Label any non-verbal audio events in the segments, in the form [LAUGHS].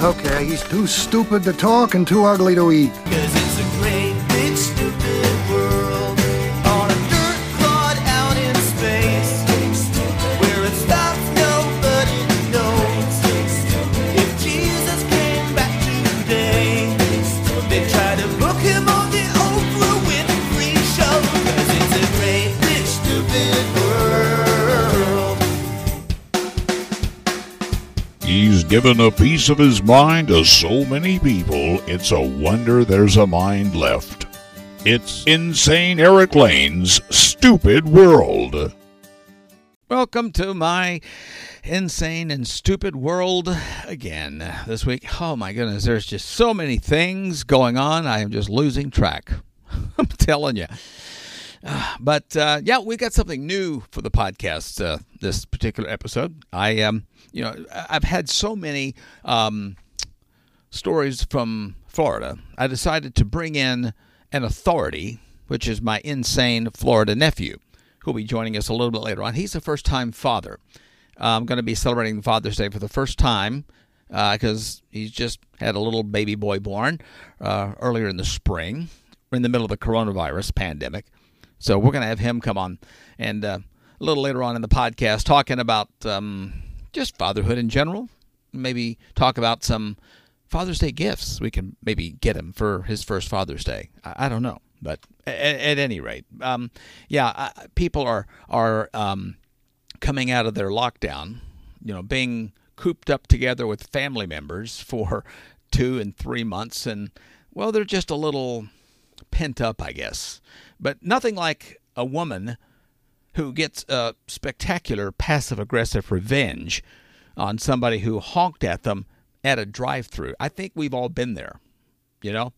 Okay, he's too stupid to talk and too ugly to eat. Given a piece of his mind to so many people, it's a wonder there's a mind left. It's Insane Eric Lane's Stupid World. Welcome to my insane and stupid world again this week. Oh my goodness, there's just so many things going on. I am just losing track. [LAUGHS] I'm telling you. Uh, [SIGHS] but uh, yeah, we got something new for the podcast uh, this particular episode. I um, you know, I've had so many um, stories from Florida. I decided to bring in an authority, which is my insane Florida nephew, who'll be joining us a little bit later on. He's a first-time father. Uh, I'm going to be celebrating Father's Day for the first time because he's just had a little baby boy born uh, earlier in the spring, in the middle of the coronavirus pandemic. So we're going to have him come on and uh, a little later on in the podcast talking about um, just fatherhood in general. Maybe talk about some Father's Day gifts we can maybe get him for his first Father's Day. I, I don't know, but at, at any rate, um, yeah, I, people are are um, coming out of their lockdown. You know, being cooped up together with family members for two and three months, and well, they're just a little pent up, I guess. But nothing like a woman who gets a spectacular passive aggressive revenge on somebody who honked at them at a drive through. I think we've all been there, you know?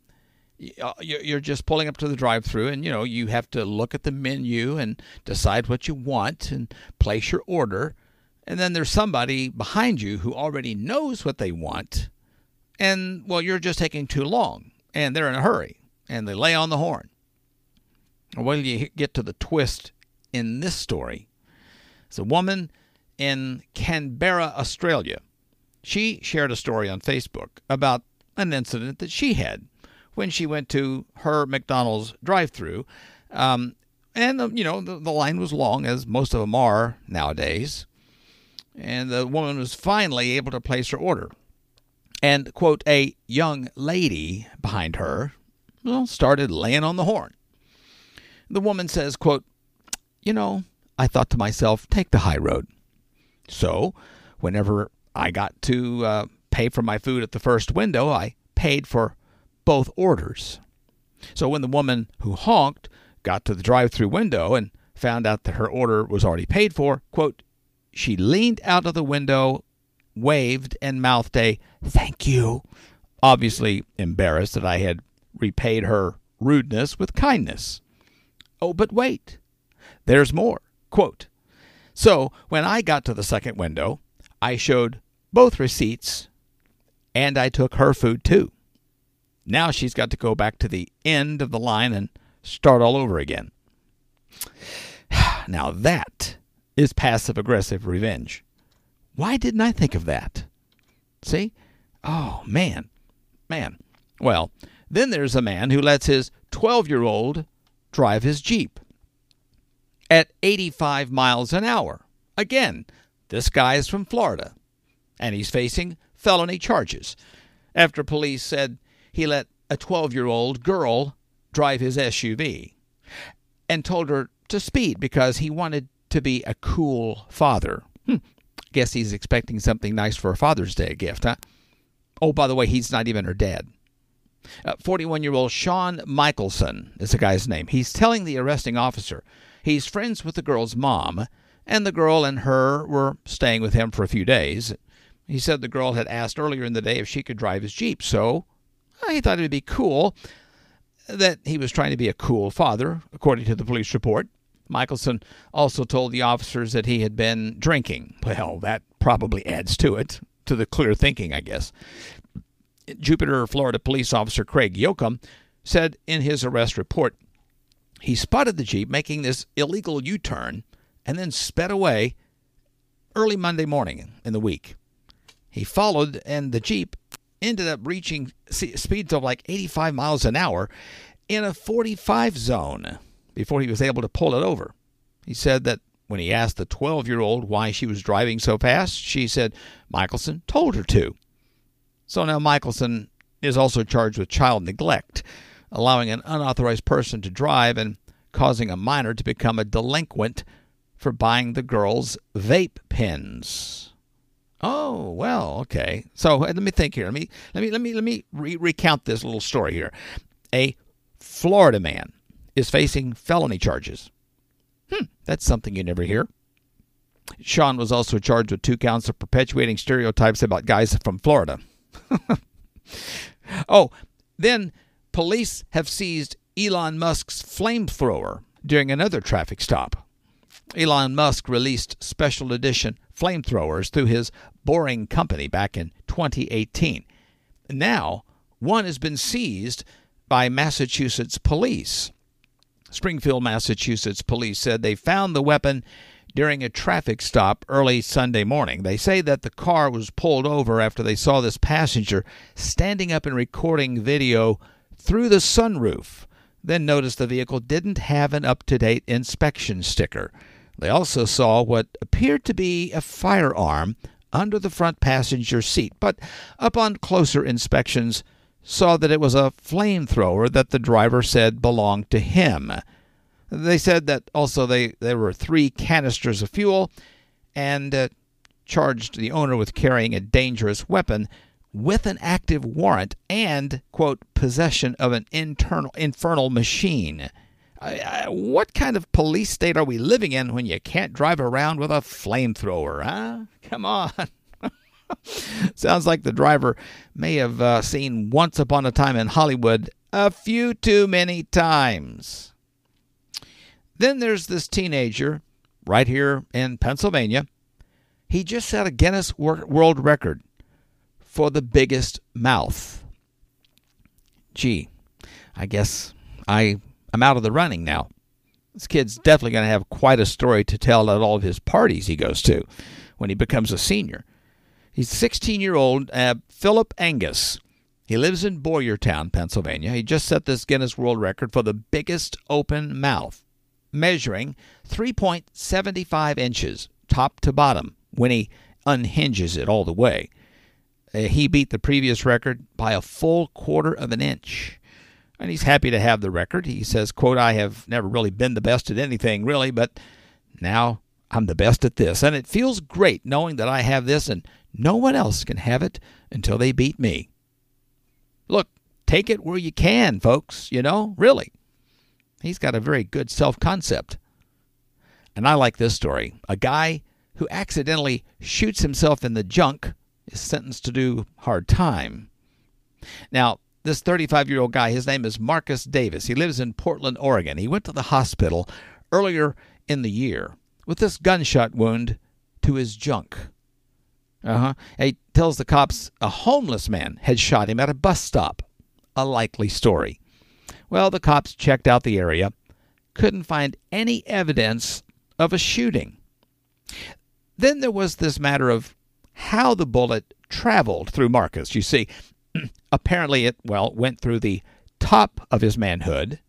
Uh, you- You're just pulling up to the drive through and, you know, you have to look at the menu and decide what you want and place your order. And then there's somebody behind you who already knows what they want. And, well, you're just taking too long and they're in a hurry and they lay on the horn. Well, you get to the twist in this story. It's a woman in Canberra, Australia. She shared a story on Facebook about an incident that she had when she went to her McDonald's drive-through, um, and uh, you know the, the line was long, as most of them are nowadays. And the woman was finally able to place her order, and quote a young lady behind her, well, started laying on the horn. The woman says, quote, you know, I thought to myself, take the high road. So, whenever I got to uh, pay for my food at the first window, I paid for both orders. So, when the woman who honked got to the drive through window and found out that her order was already paid for, quote, she leaned out of the window, waved, and mouthed a thank you, obviously embarrassed that I had repaid her rudeness with kindness. Oh, but wait, there's more. Quote So when I got to the second window, I showed both receipts and I took her food too. Now she's got to go back to the end of the line and start all over again. [SIGHS] Now that is passive aggressive revenge. Why didn't I think of that? See? Oh, man. Man. Well, then there's a man who lets his 12 year old drive his Jeep at 85 miles an hour. Again, this guy is from Florida and he's facing felony charges after police said he let a 12 year old girl drive his SUV and told her to speed because he wanted to be a cool father. Hmm. Guess he's expecting something nice for a Father's Day gift, huh? Oh, by the way, he's not even her dad. 41 year old Sean Michelson is the guy's name. He's telling the arresting officer he's friends with the girl's mom, and the girl and her were staying with him for a few days. He said the girl had asked earlier in the day if she could drive his Jeep, so uh, he thought it would be cool that he was trying to be a cool father, according to the police report. Michelson also told the officers that he had been drinking. Well, that probably adds to it, to the clear thinking, I guess. Jupiter, Florida police officer Craig Yoakum said in his arrest report he spotted the Jeep making this illegal U turn and then sped away early Monday morning in the week. He followed, and the Jeep ended up reaching speeds of like 85 miles an hour in a 45 zone before he was able to pull it over. He said that when he asked the 12 year old why she was driving so fast, she said Michelson told her to. So now Michelson is also charged with child neglect, allowing an unauthorized person to drive and causing a minor to become a delinquent for buying the girl's vape pens. Oh well, okay. So uh, let me think here. Let me let me let me let me re- recount this little story here. A Florida man is facing felony charges. Hmm, that's something you never hear. Sean was also charged with two counts of perpetuating stereotypes about guys from Florida. [LAUGHS] oh, then police have seized Elon Musk's flamethrower during another traffic stop. Elon Musk released special edition flamethrowers through his Boring Company back in 2018. Now, one has been seized by Massachusetts police. Springfield, Massachusetts police said they found the weapon during a traffic stop early Sunday morning. They say that the car was pulled over after they saw this passenger standing up and recording video through the sunroof. Then noticed the vehicle didn't have an up to date inspection sticker. They also saw what appeared to be a firearm under the front passenger seat, but upon closer inspections, saw that it was a flamethrower that the driver said belonged to him. They said that also they, there were three canisters of fuel and uh, charged the owner with carrying a dangerous weapon with an active warrant and, quote, possession of an internal infernal machine. I, I, what kind of police state are we living in when you can't drive around with a flamethrower, huh? Come on. [LAUGHS] Sounds like the driver may have uh, seen Once Upon a Time in Hollywood a few too many times. Then there's this teenager right here in Pennsylvania. He just set a Guinness World Record for the biggest mouth. Gee, I guess I I'm out of the running now. This kid's definitely going to have quite a story to tell at all of his parties he goes to when he becomes a senior. He's 16 year old uh, Philip Angus. He lives in Boyertown, Pennsylvania. He just set this Guinness World Record for the biggest open mouth, measuring 3.75 inches top to bottom when he unhinges it all the way. Uh, he beat the previous record by a full quarter of an inch and he's happy to have the record. He says, quote, I have never really been the best at anything, really, but now I'm the best at this. And it feels great knowing that I have this and no one else can have it until they beat me. Look, take it where you can, folks, you know, really. He's got a very good self concept. And I like this story. A guy who accidentally shoots himself in the junk is sentenced to do hard time. Now, this 35 year old guy, his name is Marcus Davis. He lives in Portland, Oregon. He went to the hospital earlier in the year with this gunshot wound to his junk. Uh huh. He tells the cops a homeless man had shot him at a bus stop. A likely story. Well, the cops checked out the area, couldn't find any evidence of a shooting. Then there was this matter of how the bullet traveled through Marcus. You see, [CLEARS THROAT] apparently it, well, went through the top of his manhood.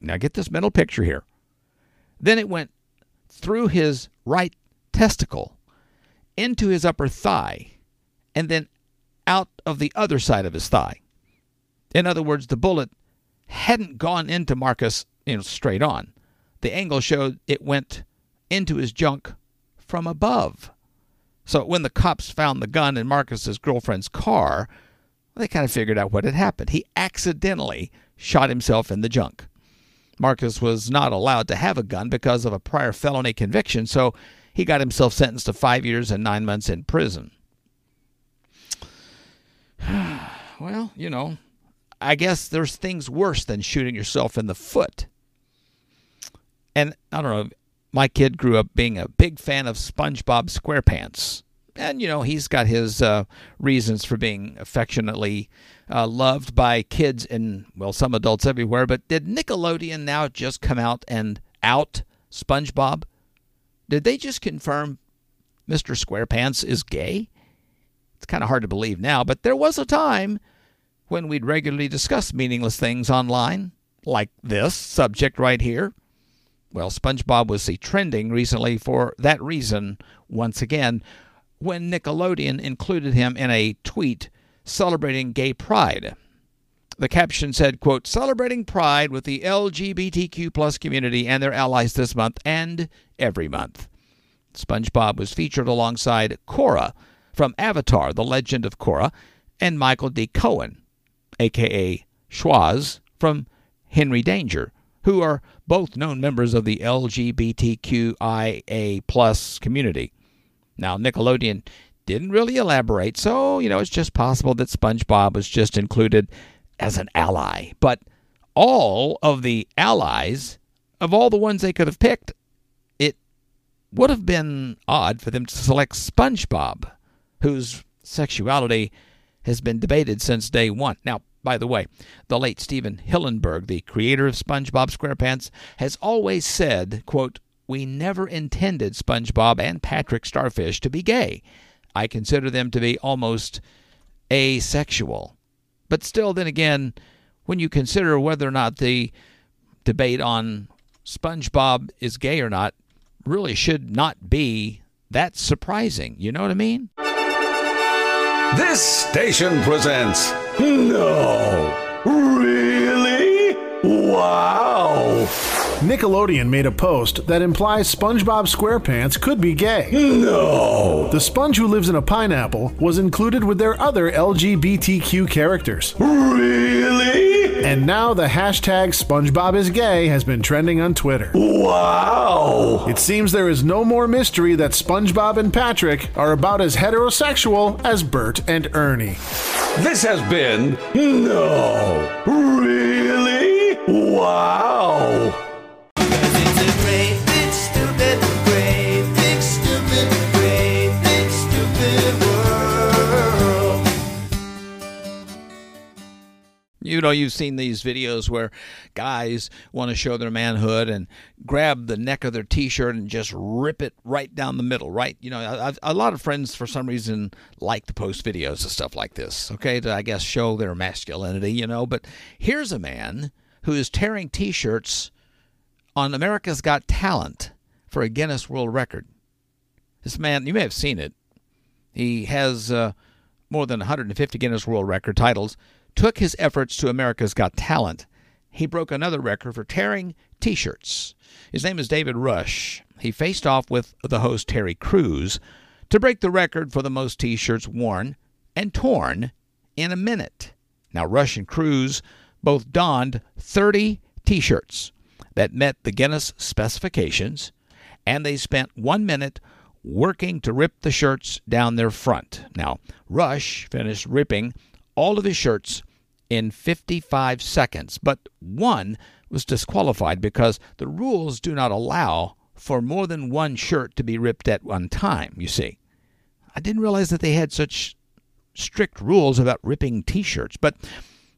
Now get this mental picture here. Then it went through his right testicle into his upper thigh and then out of the other side of his thigh. In other words, the bullet hadn't gone into Marcus, you know, straight on. The angle showed it went into his junk from above. So when the cops found the gun in Marcus's girlfriend's car, they kind of figured out what had happened. He accidentally shot himself in the junk. Marcus was not allowed to have a gun because of a prior felony conviction, so he got himself sentenced to five years and nine months in prison. [SIGHS] well, you know, I guess there's things worse than shooting yourself in the foot. And I don't know, my kid grew up being a big fan of SpongeBob SquarePants. And you know he's got his uh, reasons for being affectionately uh, loved by kids and well some adults everywhere. But did nickelodeon now just come out and out spongebob? Did they just confirm mr squarepants is gay? It's kind of hard to believe now, but there was a time when we'd regularly discuss meaningless things online, like this subject right here. Well, SpongeBob was trending recently for that reason once again when Nickelodeon included him in a tweet celebrating gay pride. The caption said, quote, celebrating pride with the LGBTQ plus community and their allies this month and every month. SpongeBob was featured alongside Korra from Avatar, The Legend of Korra, and Michael D. Cohen, aka Schwoz, from Henry Danger, who are both known members of the LGBTQIA plus community. Now, Nickelodeon didn't really elaborate, so, you know, it's just possible that SpongeBob was just included as an ally. But all of the allies, of all the ones they could have picked, it would have been odd for them to select SpongeBob, whose sexuality has been debated since day one. Now, by the way, the late Stephen Hillenburg, the creator of SpongeBob SquarePants, has always said, quote, we never intended SpongeBob and Patrick Starfish to be gay. I consider them to be almost asexual. But still, then again, when you consider whether or not the debate on SpongeBob is gay or not really should not be that surprising. You know what I mean? This station presents. No! Really? Wow! Nickelodeon made a post that implies SpongeBob SquarePants could be gay. No! The sponge who lives in a pineapple was included with their other LGBTQ characters. Really? And now the hashtag SpongeBob is gay has been trending on Twitter. Wow! It seems there is no more mystery that SpongeBob and Patrick are about as heterosexual as Bert and Ernie. This has been. No! Really? Wow! You know, you've seen these videos where guys want to show their manhood and grab the neck of their t-shirt and just rip it right down the middle, right? You know, I've, a lot of friends for some reason like to post videos of stuff like this, okay, to I guess show their masculinity, you know. But here's a man who is tearing t-shirts on America's Got Talent for a Guinness World Record. This man, you may have seen it. He has uh, more than 150 Guinness World Record titles. Took his efforts to America's Got Talent. He broke another record for tearing t shirts. His name is David Rush. He faced off with the host Terry Crews to break the record for the most t shirts worn and torn in a minute. Now, Rush and Crews both donned 30 t shirts that met the Guinness specifications, and they spent one minute working to rip the shirts down their front. Now, Rush finished ripping all of his shirts in 55 seconds, but one was disqualified because the rules do not allow for more than one shirt to be ripped at one time, you see. I didn't realize that they had such strict rules about ripping t shirts, but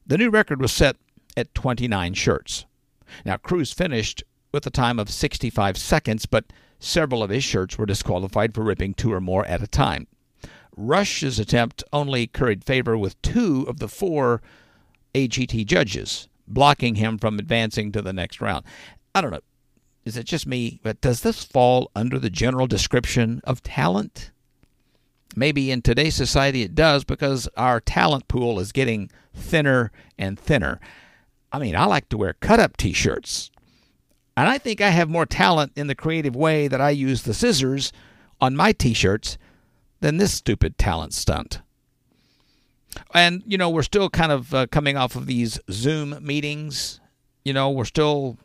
the new record was set at 29 shirts. Now, Crews finished with a time of 65 seconds, but several of his shirts were disqualified for ripping two or more at a time. Rush's attempt only curried favor with two of the four AGT judges, blocking him from advancing to the next round. I don't know. Is it just me? But does this fall under the general description of talent? Maybe in today's society it does because our talent pool is getting thinner and thinner. I mean, I like to wear cut up t shirts. And I think I have more talent in the creative way that I use the scissors on my t shirts than this stupid talent stunt. And, you know, we're still kind of uh, coming off of these Zoom meetings. You know, we're still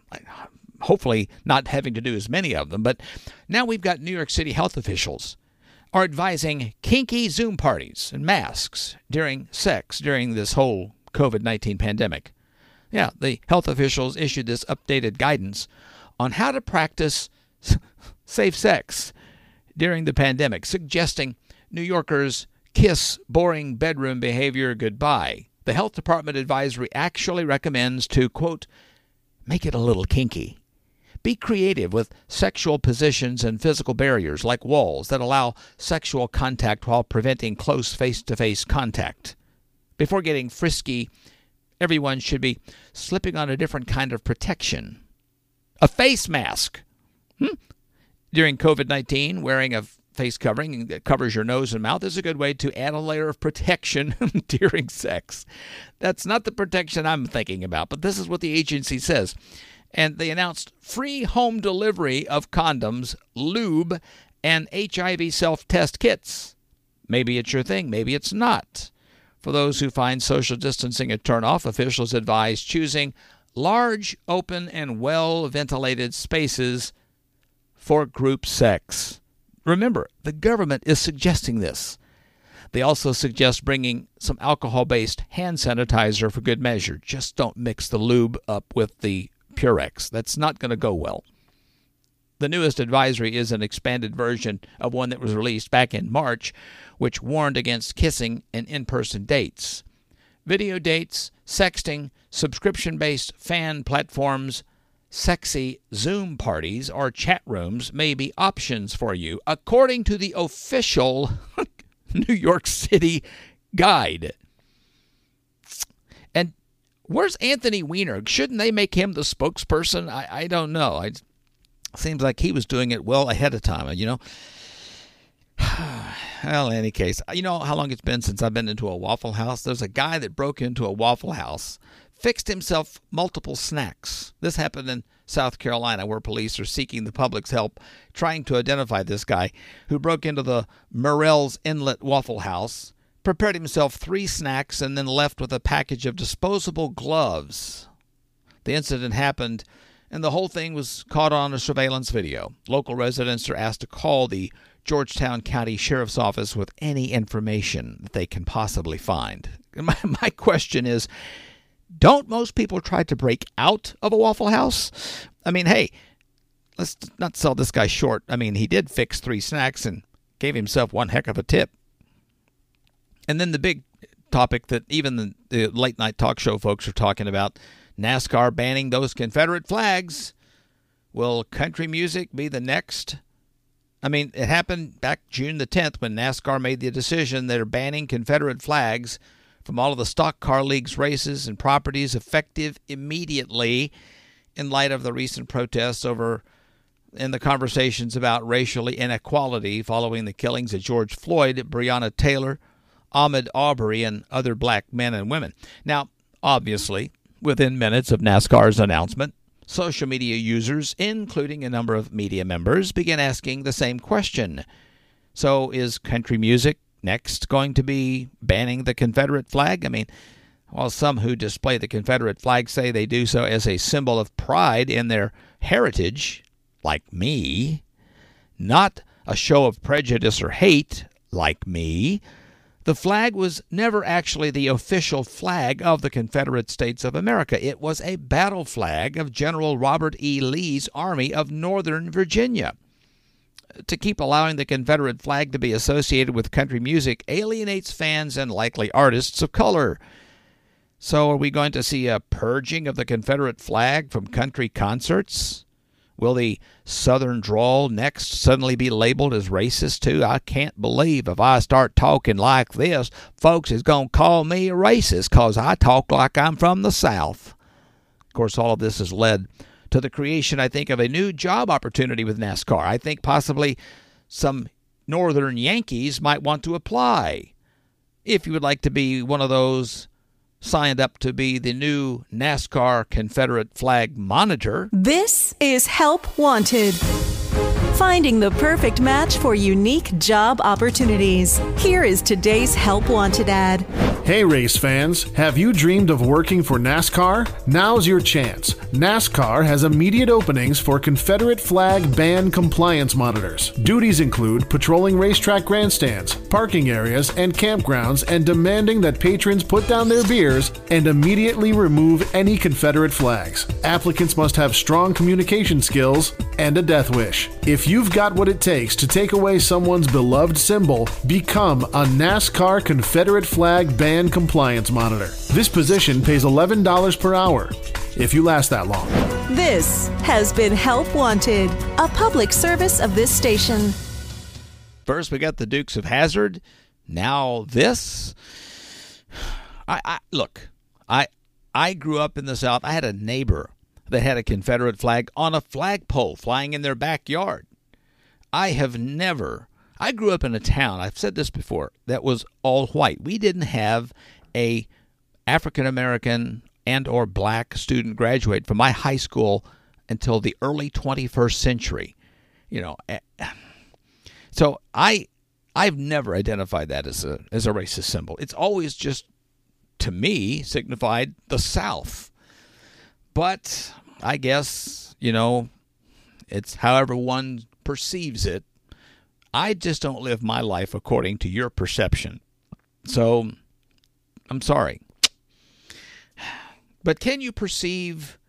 hopefully not having to do as many of them. But now we've got New York City health officials are advising kinky Zoom parties and masks during sex during this whole COVID 19 pandemic. Yeah, the health officials issued this updated guidance on how to practice [LAUGHS] safe sex during the pandemic, suggesting New Yorkers kiss boring bedroom behavior goodbye. The health department advisory actually recommends to, quote, make it a little kinky. Be creative with sexual positions and physical barriers like walls that allow sexual contact while preventing close face to face contact. Before getting frisky, everyone should be slipping on a different kind of protection. A face mask. Hmm? During COVID 19, wearing a face covering that covers your nose and mouth is a good way to add a layer of protection [LAUGHS] during sex. That's not the protection I'm thinking about, but this is what the agency says. And they announced free home delivery of condoms, lube, and HIV self test kits. Maybe it's your thing, maybe it's not. For those who find social distancing a turnoff, officials advise choosing large, open, and well ventilated spaces for group sex. Remember, the government is suggesting this. They also suggest bringing some alcohol based hand sanitizer for good measure. Just don't mix the lube up with the Purex. That's not going to go well. The newest advisory is an expanded version of one that was released back in March, which warned against kissing and in person dates. Video dates, sexting, subscription based fan platforms, sexy Zoom parties, or chat rooms may be options for you, according to the official [LAUGHS] New York City guide. And where's Anthony Weiner? Shouldn't they make him the spokesperson? I, I don't know. It seems like he was doing it well ahead of time, you know? [SIGHS] well, in any case, you know how long it's been since I've been into a Waffle House? There's a guy that broke into a Waffle House, fixed himself multiple snacks. This happened in South Carolina, where police are seeking the public's help trying to identify this guy who broke into the Murrell's Inlet Waffle House, prepared himself three snacks, and then left with a package of disposable gloves. The incident happened, and the whole thing was caught on a surveillance video. Local residents are asked to call the Georgetown County Sheriff's Office with any information that they can possibly find. My, [LAUGHS] my question is don't most people try to break out of a Waffle House? I mean, hey, let's not sell this guy short. I mean, he did fix three snacks and gave himself one heck of a tip. And then the big topic that even the, the late night talk show folks are talking about NASCAR banning those Confederate flags. Will country music be the next? I mean, it happened back June the 10th when NASCAR made the decision they're banning Confederate flags from all of the stock car leagues races and properties effective immediately in light of the recent protests over and the conversations about racial inequality following the killings of George Floyd, Breonna Taylor, Ahmaud Arbery, and other black men and women. Now, obviously, within minutes of NASCAR's announcement, social media users, including a number of media members, began asking the same question. So, is country music next going to be banning the Confederate flag? I mean, while some who display the Confederate flag say they do so as a symbol of pride in their heritage, like me, not a show of prejudice or hate, like me, the flag was never actually the official flag of the Confederate States of America. It was a battle flag of General Robert E. Lee's Army of Northern Virginia to keep allowing the Confederate flag to be associated with country music alienates fans and likely artists of color. So, are we going to see a purging of the Confederate flag from country concerts? Will the Southern drawl next suddenly be labeled as racist too? I can't believe if I start talking like this, folks is going to call me a racist because I talk like I'm from the South. Of course, all of this has led to the creation, I think, of a new job opportunity with NASCAR. I think possibly some Northern Yankees might want to apply. If you would like to be one of those signed up to be the new NASCAR Confederate flag monitor. This is Help Wanted. Finding the perfect match for unique job opportunities. Here is today's Help Wanted ad. Hey, race fans, have you dreamed of working for NASCAR? Now's your chance. NASCAR has immediate openings for Confederate flag ban compliance monitors. Duties include patrolling racetrack grandstands, parking areas, and campgrounds, and demanding that patrons put down their beers and immediately remove any Confederate flags. Applicants must have strong communication skills and a death wish. If you've got what it takes to take away someone's beloved symbol, become a NASCAR Confederate flag band compliance monitor. This position pays $11 per hour. if you last that long. This has been Help Wanted, a public service of this station. First, we got the Dukes of Hazzard. Now this. I, I look. I I grew up in the South. I had a neighbor that had a Confederate flag on a flagpole flying in their backyard. I have never. I grew up in a town. I've said this before. That was all white. We didn't have a African American and or black student graduate from my high school until the early 21st century. You know, eh, [SIGHS] so I I've never identified that as a as a racist symbol. It's always just to me signified the South. But I guess, you know, it's however one perceives it. I just don't live my life according to your perception. So I'm sorry. But can you perceive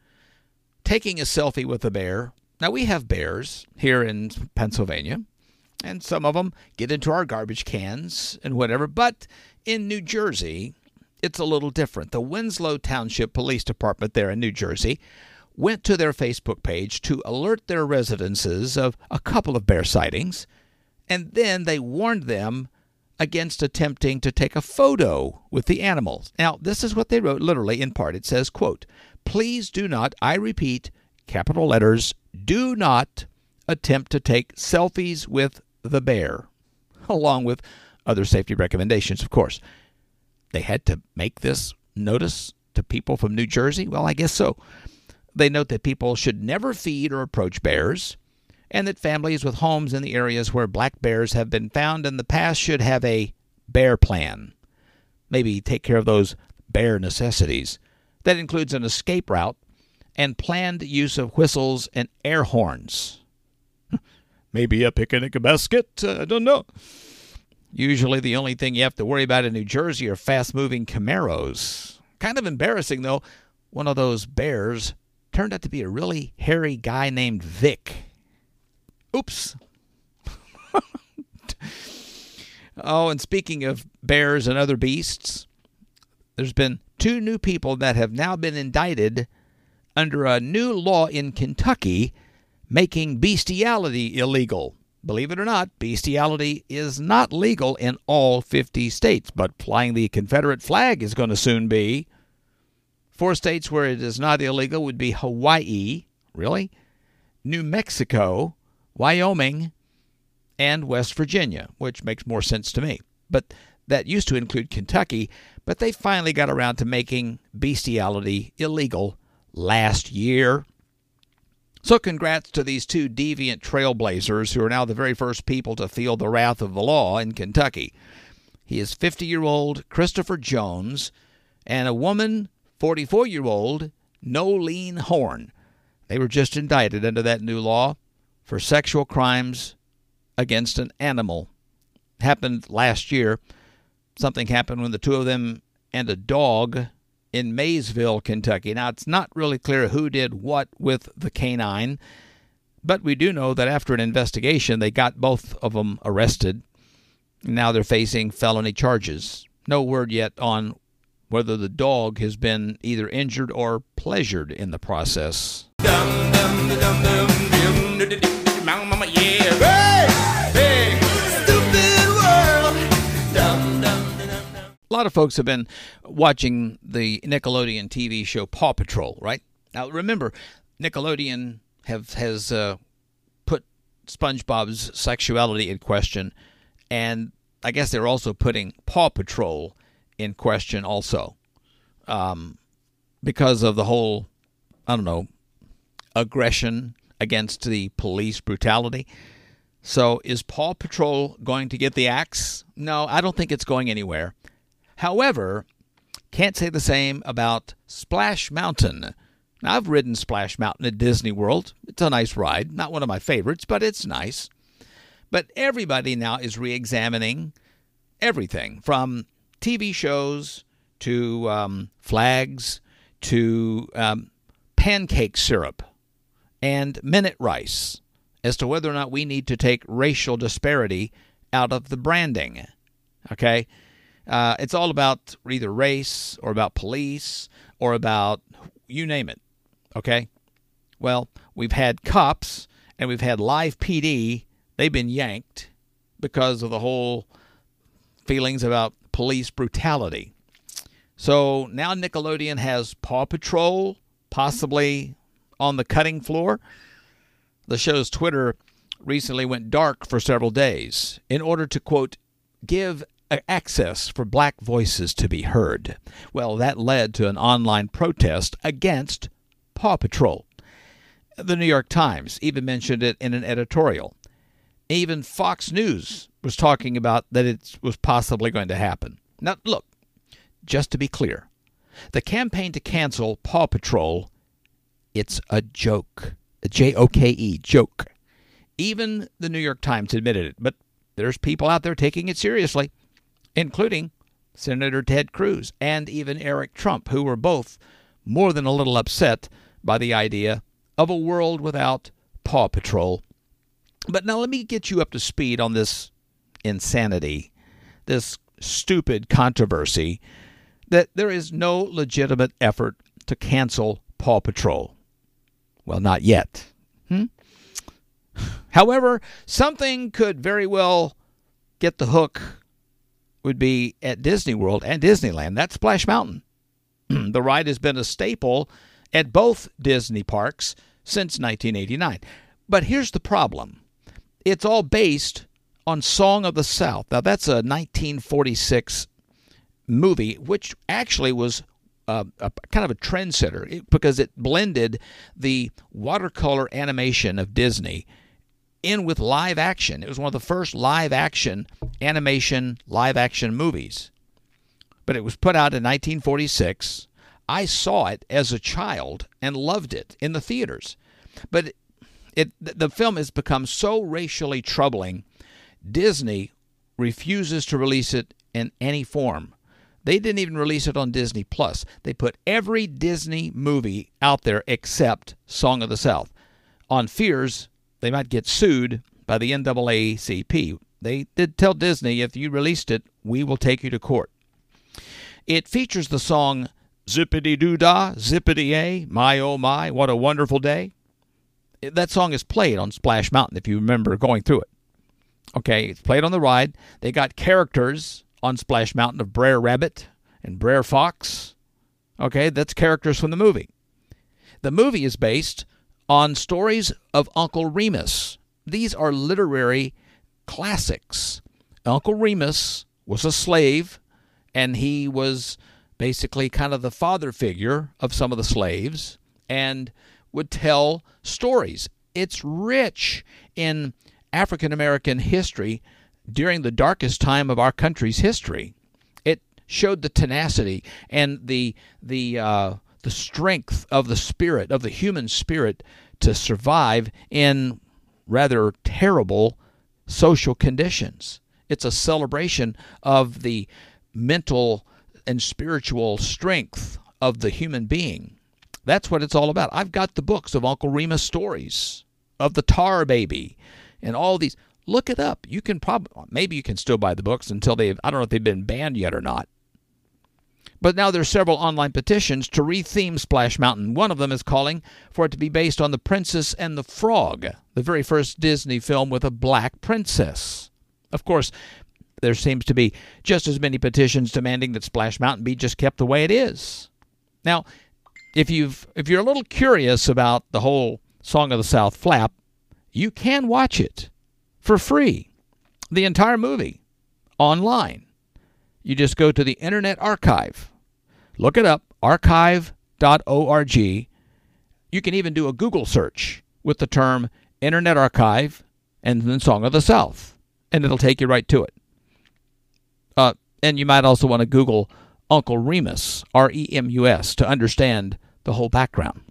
taking a selfie with a bear? Now, we have bears here in Pennsylvania, and some of them get into our garbage cans and whatever. But in New Jersey, it's a little different. The Winslow Township Police Department there in New Jersey went to their Facebook page to alert their residences of a couple of bear sightings, and then they warned them against attempting to take a photo with the animals. Now, this is what they wrote literally in part. It says, quote, "Please do not, I repeat, capital letters, do not attempt to take selfies with the bear." [LAUGHS] Along with other safety recommendations, of course. They had to make this notice to people from New Jersey? Well, I guess so. They note that people should never feed or approach bears and that families with homes in the areas where black bears have been found in the past should have a bear plan. Maybe take care of those bear necessities. That includes an escape route and planned use of whistles and air horns. [LAUGHS] Maybe a picnic basket, uh, I don't know. Usually the only thing you have to worry about in New Jersey are fast moving Camaros. Kind of embarrassing, though. One of those bears turned out to be a really hairy guy named Vic. Oops. [LAUGHS] oh, and speaking of bears and other beasts, there's been two new people that have now been indicted under a new law in Kentucky making bestiality illegal. Believe it or not, bestiality is not legal in all 50 states, but flying the Confederate flag is going to soon be. Four states where it is not illegal would be Hawaii, really, New Mexico, Wyoming, and West Virginia, which makes more sense to me. But that used to include Kentucky, but they finally got around to making bestiality illegal last year. So, congrats to these two deviant trailblazers who are now the very first people to feel the wrath of the law in Kentucky. He is 50 year old Christopher Jones and a woman, 44 year old Nolene Horn. They were just indicted under that new law for sexual crimes against an animal. Happened last year. Something happened when the two of them and a dog in Maysville, Kentucky. Now, it's not really clear who did what with the canine, but we do know that after an investigation, they got both of them arrested. Now they're facing felony charges. No word yet on whether the dog has been either injured or pleasured in the process. A lot of folks have been watching the Nickelodeon TV show Paw Patrol, right? Now, remember, Nickelodeon have has uh, put SpongeBob's sexuality in question, and I guess they're also putting Paw Patrol in question also, um, because of the whole, I don't know, aggression against the police brutality. So, is Paw Patrol going to get the axe? No, I don't think it's going anywhere. However, can't say the same about Splash Mountain. Now, I've ridden Splash Mountain at Disney World. It's a nice ride. Not one of my favorites, but it's nice. But everybody now is re examining everything from TV shows to um, flags to um, pancake syrup and minute rice as to whether or not we need to take racial disparity out of the branding. Okay? Uh, it's all about either race or about police or about you name it. Okay? Well, we've had cops and we've had live PD. They've been yanked because of the whole feelings about police brutality. So now Nickelodeon has Paw Patrol possibly on the cutting floor. The show's Twitter recently went dark for several days in order to, quote, give access for black voices to be heard. Well, that led to an online protest against Paw Patrol. The New York Times even mentioned it in an editorial. Even Fox News was talking about that it was possibly going to happen. Now, look, just to be clear, the campaign to cancel Paw Patrol, it's a joke. J O K E, joke. Even the New York Times admitted it, but there's people out there taking it seriously, including Senator Ted Cruz and even Eric Trump, who were both more than a little upset by the idea of a world without Paw Patrol. But now let me get you up to speed on this insanity, this stupid controversy that there is no legitimate effort to cancel Paw Patrol. Well, not yet. Hmm? However, something could very well get the hook would be at Disney World and Disneyland. That's Splash Mountain. [CLEARS THROAT] the ride has been a staple at both Disney parks since 1989. But here's the problem it's all based on Song of the South. Now, that's a 1946 movie, which actually was uh, a, kind of a trendsetter because it blended the watercolor animation of Disney in with live action. It was one of the first live action animation live action movies. But it was put out in 1946. I saw it as a child and loved it in the theaters. But it, it the film has become so racially troubling. Disney refuses to release it in any form. They didn't even release it on Disney Plus. They put every Disney movie out there except Song of the South on fears they might get sued by the NAACP. They did tell Disney if you released it, we will take you to court. It features the song Zippity Doo Dah, Zippity A, My Oh My, What a Wonderful Day. That song is played on Splash Mountain if you remember going through it. Okay, it's played on the ride. They got characters on Splash Mountain of Brer Rabbit and Brer Fox. Okay, that's characters from the movie. The movie is based on stories of Uncle Remus. These are literary classics. Uncle Remus was a slave, and he was basically kind of the father figure of some of the slaves and would tell stories. It's rich in African American history during the darkest time of our country's history. It showed the tenacity and the the uh, the strength of the spirit of the human spirit to survive in rather terrible social conditions. It's a celebration of the mental and spiritual strength of the human being. That's what it's all about. I've got the books of Uncle Remus stories, of the Tar Baby, and all these. Look it up. You can probably, maybe you can still buy the books until they've, I don't know if they've been banned yet or not. But now there's several online petitions to retheme Splash Mountain. One of them is calling for it to be based on The Princess and the Frog, the very first Disney film with a black princess. Of course, there seems to be just as many petitions demanding that Splash Mountain be just kept the way it is. Now, if you've if you're a little curious about the whole Song of the South flap, you can watch it for free. The entire movie online. You just go to the Internet Archive. Look it up, archive.org. You can even do a Google search with the term Internet Archive and then Song of the South, and it'll take you right to it. Uh, and you might also want to Google Uncle Remus, R E M U S, to understand the whole background.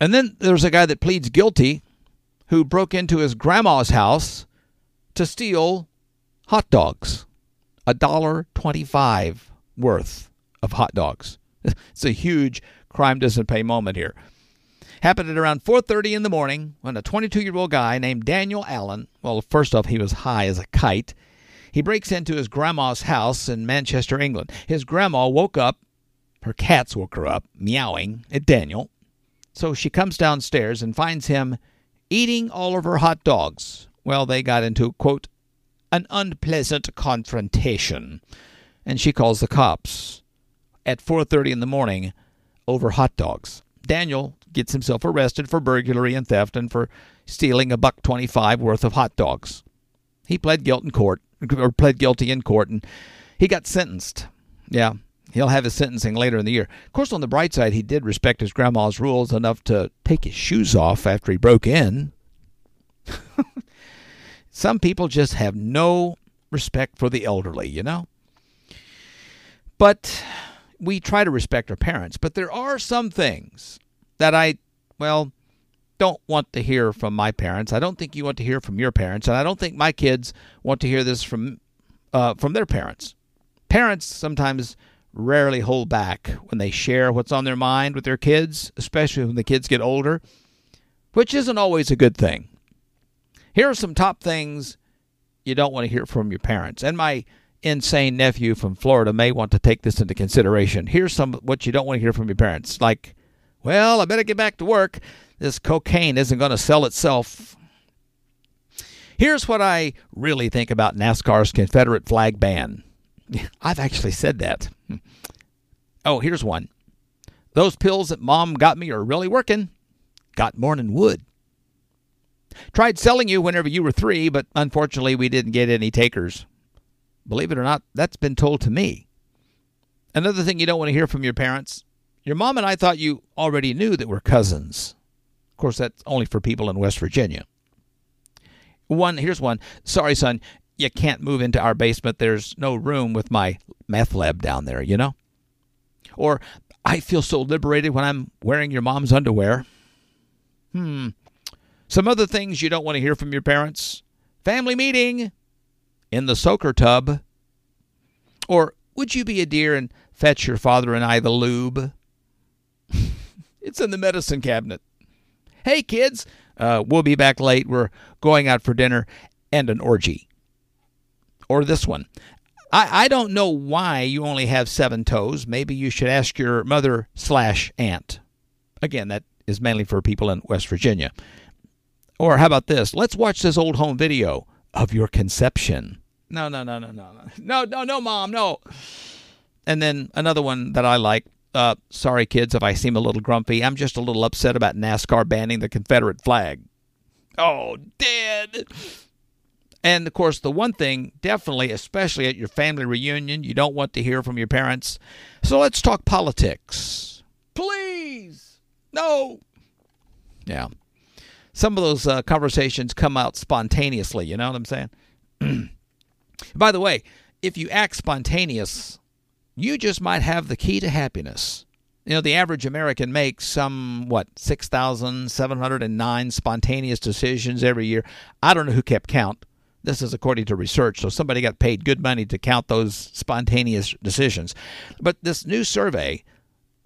And then there's a guy that pleads guilty who broke into his grandma's house to steal hot dogs. A dollar twenty-five worth of hot dogs. [LAUGHS] It's a huge crime doesn't pay moment here. Happened at around 4:30 in the morning when a 22-year-old guy named Daniel Allen, well, first off, he was high as a kite. He breaks into his grandma's house in Manchester, England. His grandma woke up her cats woke her up, meowing at Daniel. So she comes downstairs and finds him eating all of her hot dogs. Well, they got into, quote, an unpleasant confrontation, and she calls the cops at 4:30 in the morning over hot dogs. Daniel gets himself arrested for burglary and theft and for stealing a buck 25 worth of hot dogs. He pled guilty in court or pled guilty in court and he got sentenced. Yeah, he'll have his sentencing later in the year. Of course, on the bright side, he did respect his grandma's rules enough to take his shoes off after he broke in. [LAUGHS] Some people just have no respect for the elderly, you know? But we try to respect our parents, but there are some things that I, well, don't want to hear from my parents. I don't think you want to hear from your parents, and I don't think my kids want to hear this from uh, from their parents. Parents sometimes rarely hold back when they share what's on their mind with their kids, especially when the kids get older, which isn't always a good thing. Here are some top things you don't want to hear from your parents. And my insane nephew from Florida may want to take this into consideration. Here's some what you don't want to hear from your parents. Like, well, I better get back to work. This cocaine isn't going to sell itself. Here's what I really think about NASCAR's Confederate flag ban. [LAUGHS] I've actually said that. Oh, here's one. Those pills that mom got me are really working. Got morning wood. Tried selling you whenever you were three, but unfortunately we didn't get any takers. Believe it or not, that's been told to me. Another thing you don't want to hear from your parents your mom and I thought you already knew that we're cousins. Of course, that's only for people in West Virginia. One, here's one. Sorry, son, you can't move into our basement. There's no room with my meth lab down there, you know? Or, I feel so liberated when I'm wearing your mom's underwear. Hmm. Some other things you don't want to hear from your parents family meeting in the soaker tub. Or, would you be a dear and fetch your father and I the lube? [LAUGHS] it's in the medicine cabinet. Hey, kids, uh, we'll be back late. We're going out for dinner and an orgy. Or this one. I, I don't know why you only have seven toes. Maybe you should ask your mother slash aunt. Again, that is mainly for people in West Virginia. Or how about this? Let's watch this old home video of your conception. No, no, no, no, no, no, no, no, no, mom, no. And then another one that I like. Uh, sorry, kids, if I seem a little grumpy. I'm just a little upset about NASCAR banning the Confederate flag. Oh, dead. And of course, the one thing, definitely, especially at your family reunion, you don't want to hear from your parents. So let's talk politics. Please. No. Yeah. Some of those uh, conversations come out spontaneously. You know what I'm saying? [CLEARS THROAT] By the way, if you act spontaneous, you just might have the key to happiness. You know, the average American makes some, what, 6,709 spontaneous decisions every year. I don't know who kept count. This is according to research, so somebody got paid good money to count those spontaneous decisions. But this new survey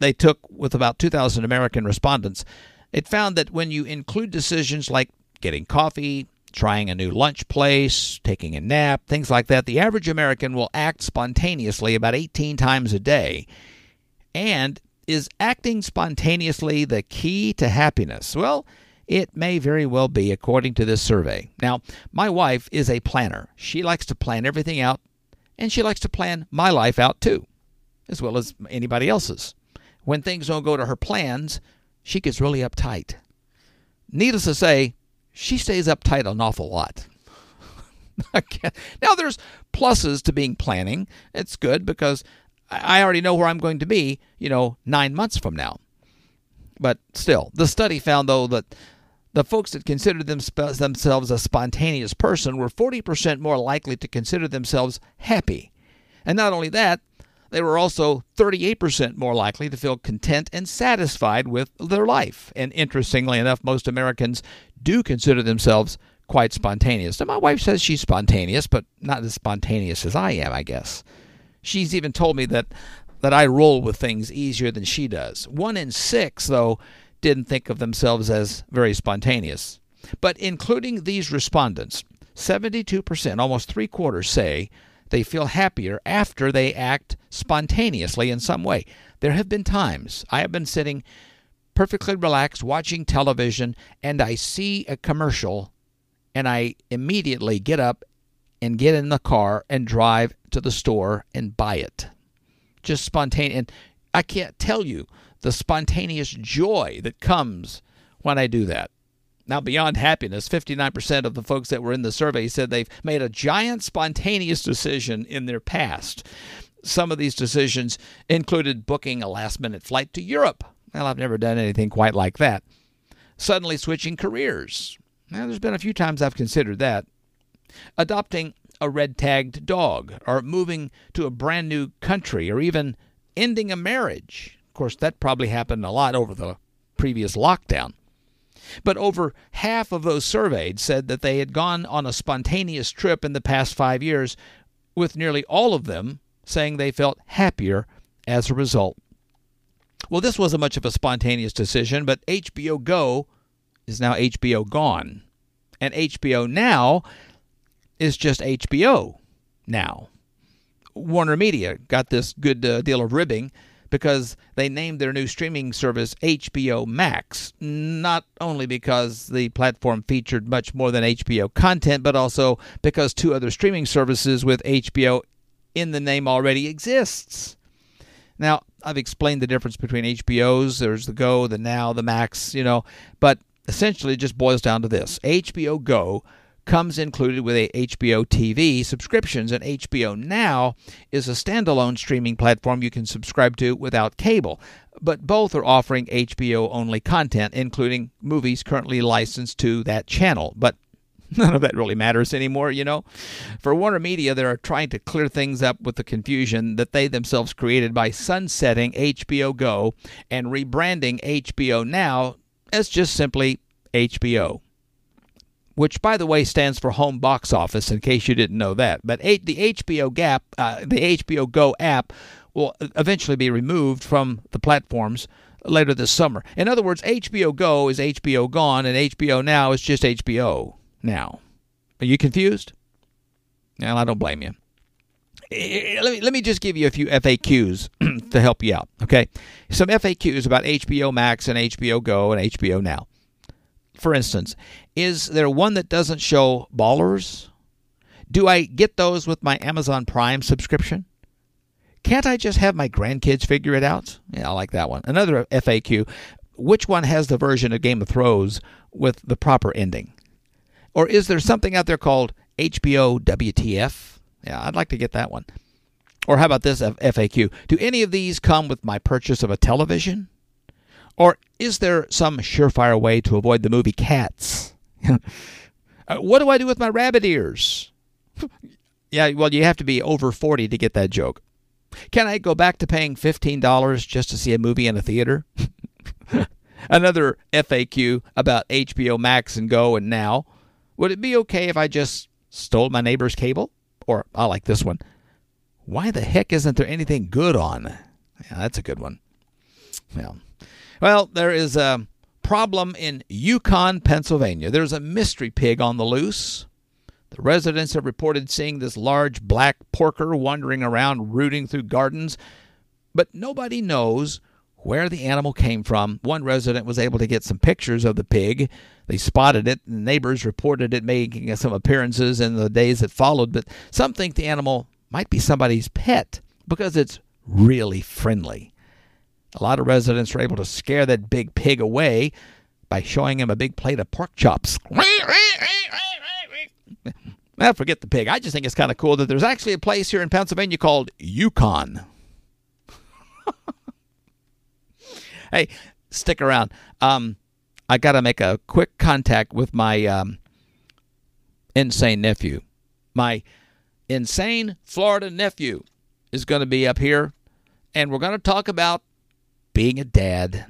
they took with about 2,000 American respondents, it found that when you include decisions like getting coffee, trying a new lunch place, taking a nap, things like that, the average American will act spontaneously about 18 times a day. And is acting spontaneously the key to happiness? Well, it may very well be, according to this survey. Now, my wife is a planner. She likes to plan everything out, and she likes to plan my life out too, as well as anybody else's. When things don't go to her plans, she gets really uptight. Needless to say, she stays uptight an awful lot. [LAUGHS] now, there's pluses to being planning. It's good because I already know where I'm going to be, you know, nine months from now. But still, the study found, though, that the folks that considered themselves a spontaneous person were 40% more likely to consider themselves happy. And not only that, they were also 38% more likely to feel content and satisfied with their life. And interestingly enough, most Americans do consider themselves quite spontaneous. Now, my wife says she's spontaneous, but not as spontaneous as I am, I guess. She's even told me that, that I roll with things easier than she does. One in six, though, didn't think of themselves as very spontaneous. But including these respondents, 72%, almost three quarters, say they feel happier after they act spontaneously in some way. There have been times I have been sitting perfectly relaxed watching television and I see a commercial and I immediately get up and get in the car and drive to the store and buy it. Just spontaneous. And I can't tell you the spontaneous joy that comes when I do that. Now, beyond happiness, 59% of the folks that were in the survey said they've made a giant spontaneous decision in their past. Some of these decisions included booking a last minute flight to Europe. Well, I've never done anything quite like that. Suddenly switching careers. Now, there's been a few times I've considered that. Adopting a red tagged dog, or moving to a brand new country, or even ending a marriage. Course, that probably happened a lot over the previous lockdown. But over half of those surveyed said that they had gone on a spontaneous trip in the past five years, with nearly all of them saying they felt happier as a result. Well, this wasn't much of a spontaneous decision, but HBO Go is now HBO Gone. And HBO Now is just HBO now. Warner Media got this good uh, deal of ribbing because they named their new streaming service HBO Max, not only because the platform featured much more than HBO content, but also because two other streaming services with HBO in the name already exists. Now, I've explained the difference between HBOs. There's the Go, the Now, the Max, you know, but essentially it just boils down to this. HBO Go comes included with a HBO TV subscriptions, and HBO Now is a standalone streaming platform you can subscribe to without cable. But both are offering HBO only content, including movies currently licensed to that channel. But [LAUGHS] none of that really matters anymore, you know. For Warner Media, they're trying to clear things up with the confusion that they themselves created by sunsetting HBO Go and rebranding HBO Now as just simply HBO which by the way stands for home box office in case you didn't know that. But the HBO Gap, uh, the HBO Go app will eventually be removed from the platforms later this summer. In other words, HBO Go is HBO gone and HBO Now is just HBO now. Are you confused? Well, I don't blame you. Let me, let me just give you a few FAQs [CLEARS THROAT] to help you out, okay? Some FAQs about HBO Max and HBO Go and HBO Now for instance, is there one that doesn't show ballers? Do I get those with my Amazon Prime subscription? Can't I just have my grandkids figure it out? Yeah, I like that one. Another FAQ which one has the version of Game of Thrones with the proper ending? Or is there something out there called HBO WTF? Yeah, I'd like to get that one. Or how about this FAQ? Do any of these come with my purchase of a television? Or is there some surefire way to avoid the movie Cats? [LAUGHS] uh, what do I do with my rabbit ears? [LAUGHS] yeah, well, you have to be over 40 to get that joke. Can I go back to paying $15 just to see a movie in a theater? [LAUGHS] Another FAQ about HBO Max and Go and Now. Would it be okay if I just stole my neighbor's cable? Or I like this one. Why the heck isn't there anything good on? Yeah, that's a good one. Well, well, there is a problem in Yukon, Pennsylvania. There's a mystery pig on the loose. The residents have reported seeing this large black porker wandering around rooting through gardens, but nobody knows where the animal came from. One resident was able to get some pictures of the pig. They spotted it, and neighbors reported it making some appearances in the days that followed, but some think the animal might be somebody's pet because it's really friendly. A lot of residents were able to scare that big pig away by showing him a big plate of pork chops. Well, [LAUGHS] forget the pig. I just think it's kind of cool that there's actually a place here in Pennsylvania called Yukon. [LAUGHS] hey, stick around. Um, I got to make a quick contact with my um, insane nephew. My insane Florida nephew is going to be up here, and we're going to talk about being a dad.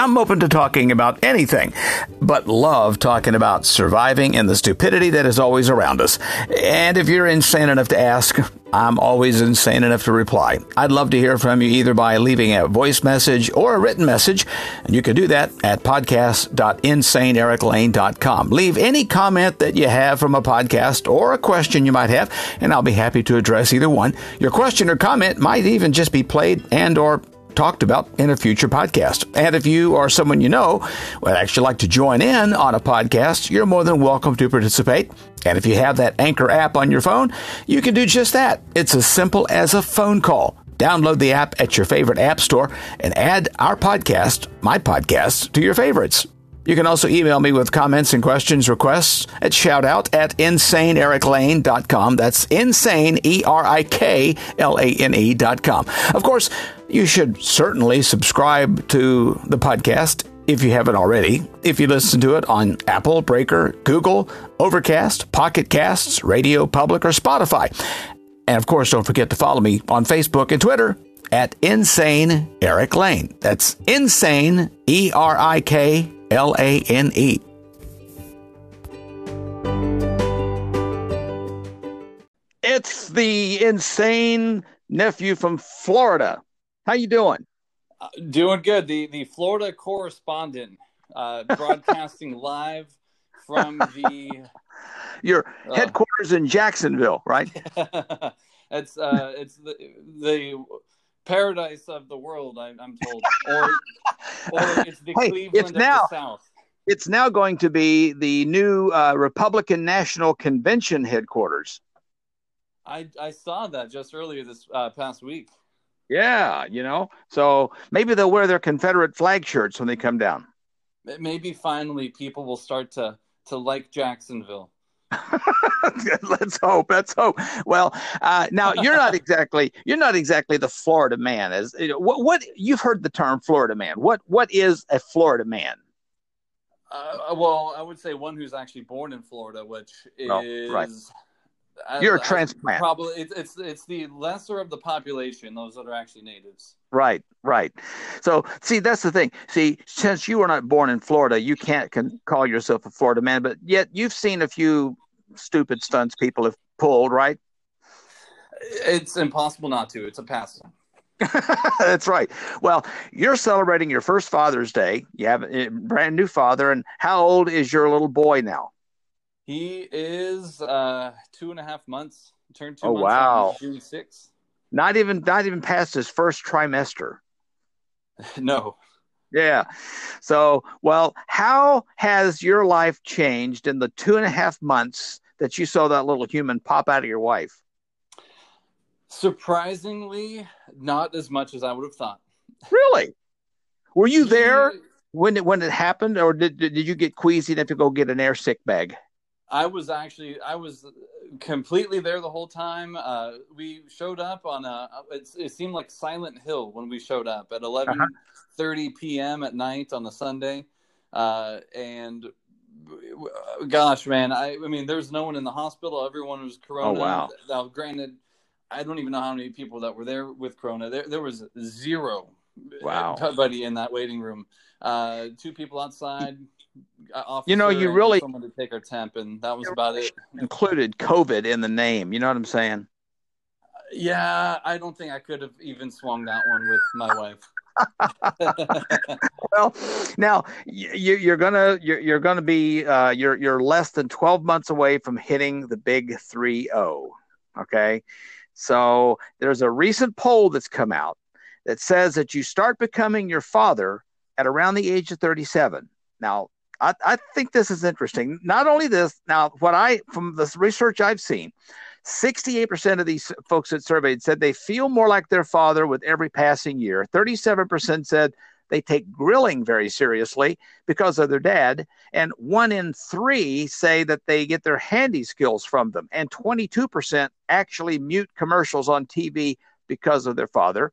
I'm open to talking about anything, but love talking about surviving and the stupidity that is always around us. And if you're insane enough to ask, I'm always insane enough to reply. I'd love to hear from you either by leaving a voice message or a written message, and you can do that at podcast.insaneericlane.com. Leave any comment that you have from a podcast or a question you might have, and I'll be happy to address either one. Your question or comment might even just be played and or talked about in a future podcast. And if you or someone you know would actually like to join in on a podcast, you're more than welcome to participate. And if you have that Anchor app on your phone, you can do just that. It's as simple as a phone call. Download the app at your favorite app store and add our podcast, my podcast, to your favorites. You can also email me with comments and questions, requests at shoutout at insaneericlane.com. That's insane, E R I K L A N E.com. Of course, you should certainly subscribe to the podcast if you haven't already. If you listen to it on Apple, Breaker, Google, Overcast, Pocket Casts, Radio Public, or Spotify. And of course, don't forget to follow me on Facebook and Twitter at Insane Eric Lane. That's Insane, E R I K L A N E. It's the insane nephew from Florida. How you doing? Doing good. The the Florida correspondent uh, [LAUGHS] broadcasting live from the Your Uh. headquarters in Jacksonville, right? [LAUGHS] it's uh it's the the paradise of the world. I, I'm told, or [LAUGHS] or it's the Hey, Cleveland it's of now. the South. It's now going to be the new uh, Republican National Convention headquarters. I I saw that just earlier this uh, past week. Yeah, you know, so maybe they'll wear their Confederate flag shirts when they come down. Maybe finally people will start to to like Jacksonville. [LAUGHS] let's hope. Let's hope. Well, uh, now you're not [LAUGHS] exactly you're not exactly the Florida man. As you know, what, what you've heard the term Florida man. What what is a Florida man? Uh, well, I would say one who's actually born in Florida, which is Oh, right. I- You're a I- transplant. Probably it's, it's it's the lesser of the population, those that are actually natives. Right, right. So, see, that's the thing. See, since you were not born in Florida, you can't can call yourself a Florida man. But yet, you've seen a few stupid stunts people have pulled, right? It's impossible not to. It's a pastime. [LAUGHS] That's right. Well, you're celebrating your first Father's Day. You have a brand new father, and how old is your little boy now? He is uh, two and a half months. Turned two Oh, months wow. June sixth. Not even not even past his first trimester. [LAUGHS] no. Yeah. So, well, how has your life changed in the two and a half months that you saw that little human pop out of your wife? Surprisingly, not as much as I would have thought. Really? Were you there when it when it happened, or did did did you get queasy enough to go get an air sick bag? I was actually I was completely there the whole time. Uh, we showed up on a it, it seemed like Silent Hill when we showed up at 11:30 p.m. at night on a Sunday, uh, and gosh, man, I I mean, there's no one in the hospital. Everyone was Corona. Oh, wow. Now, granted, I don't even know how many people that were there with Corona. There there was zero. Wow. Everybody in that waiting room. Uh, two people outside. Uh, You know, you really- someone to take our temp, and that was about it. Included COVID in the name. You know what I'm saying? Yeah, I don't think I could have even swung that one with my wife. [LAUGHS] Well, now you, you're gonna you're, you're gonna be uh, you're you're less than 12 months away from hitting the big three zero. Okay, so there's a recent poll that's come out that says that you start becoming your father at around the age of 37. Now, I, I think this is interesting. Not only this, now what I from the research I've seen, 68% of these folks that surveyed said they feel more like their father with every passing year. 37% said they take grilling very seriously because of their dad. And one in three say that they get their handy skills from them. And 22% actually mute commercials on TV because of their father.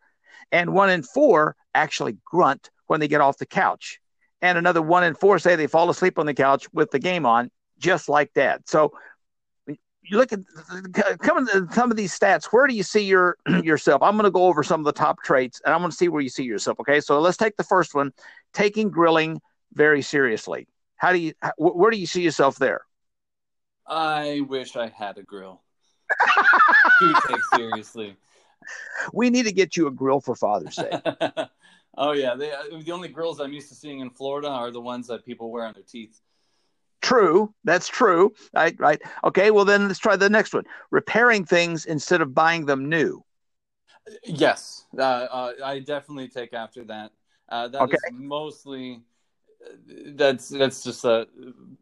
And one in four actually grunt when they get off the couch. And another one in four say they fall asleep on the couch with the game on, just like dad. So you look at coming to some of these stats. Where do you see your [CLEARS THROAT] yourself? I'm going to go over some of the top traits, and I'm going to see where you see yourself. Okay, so let's take the first one: taking grilling very seriously. How do you? Where do you see yourself there? I wish I had a grill [LAUGHS] to take seriously. We need to get you a grill for Father's Day. [LAUGHS] oh yeah, they, the only grills I'm used to seeing in Florida are the ones that people wear on their teeth. True, that's true. Right, right. Okay, well then let's try the next one: repairing things instead of buying them new. Yes, uh, uh, I definitely take after that. Uh, that is Okay. mostly that's that's just uh,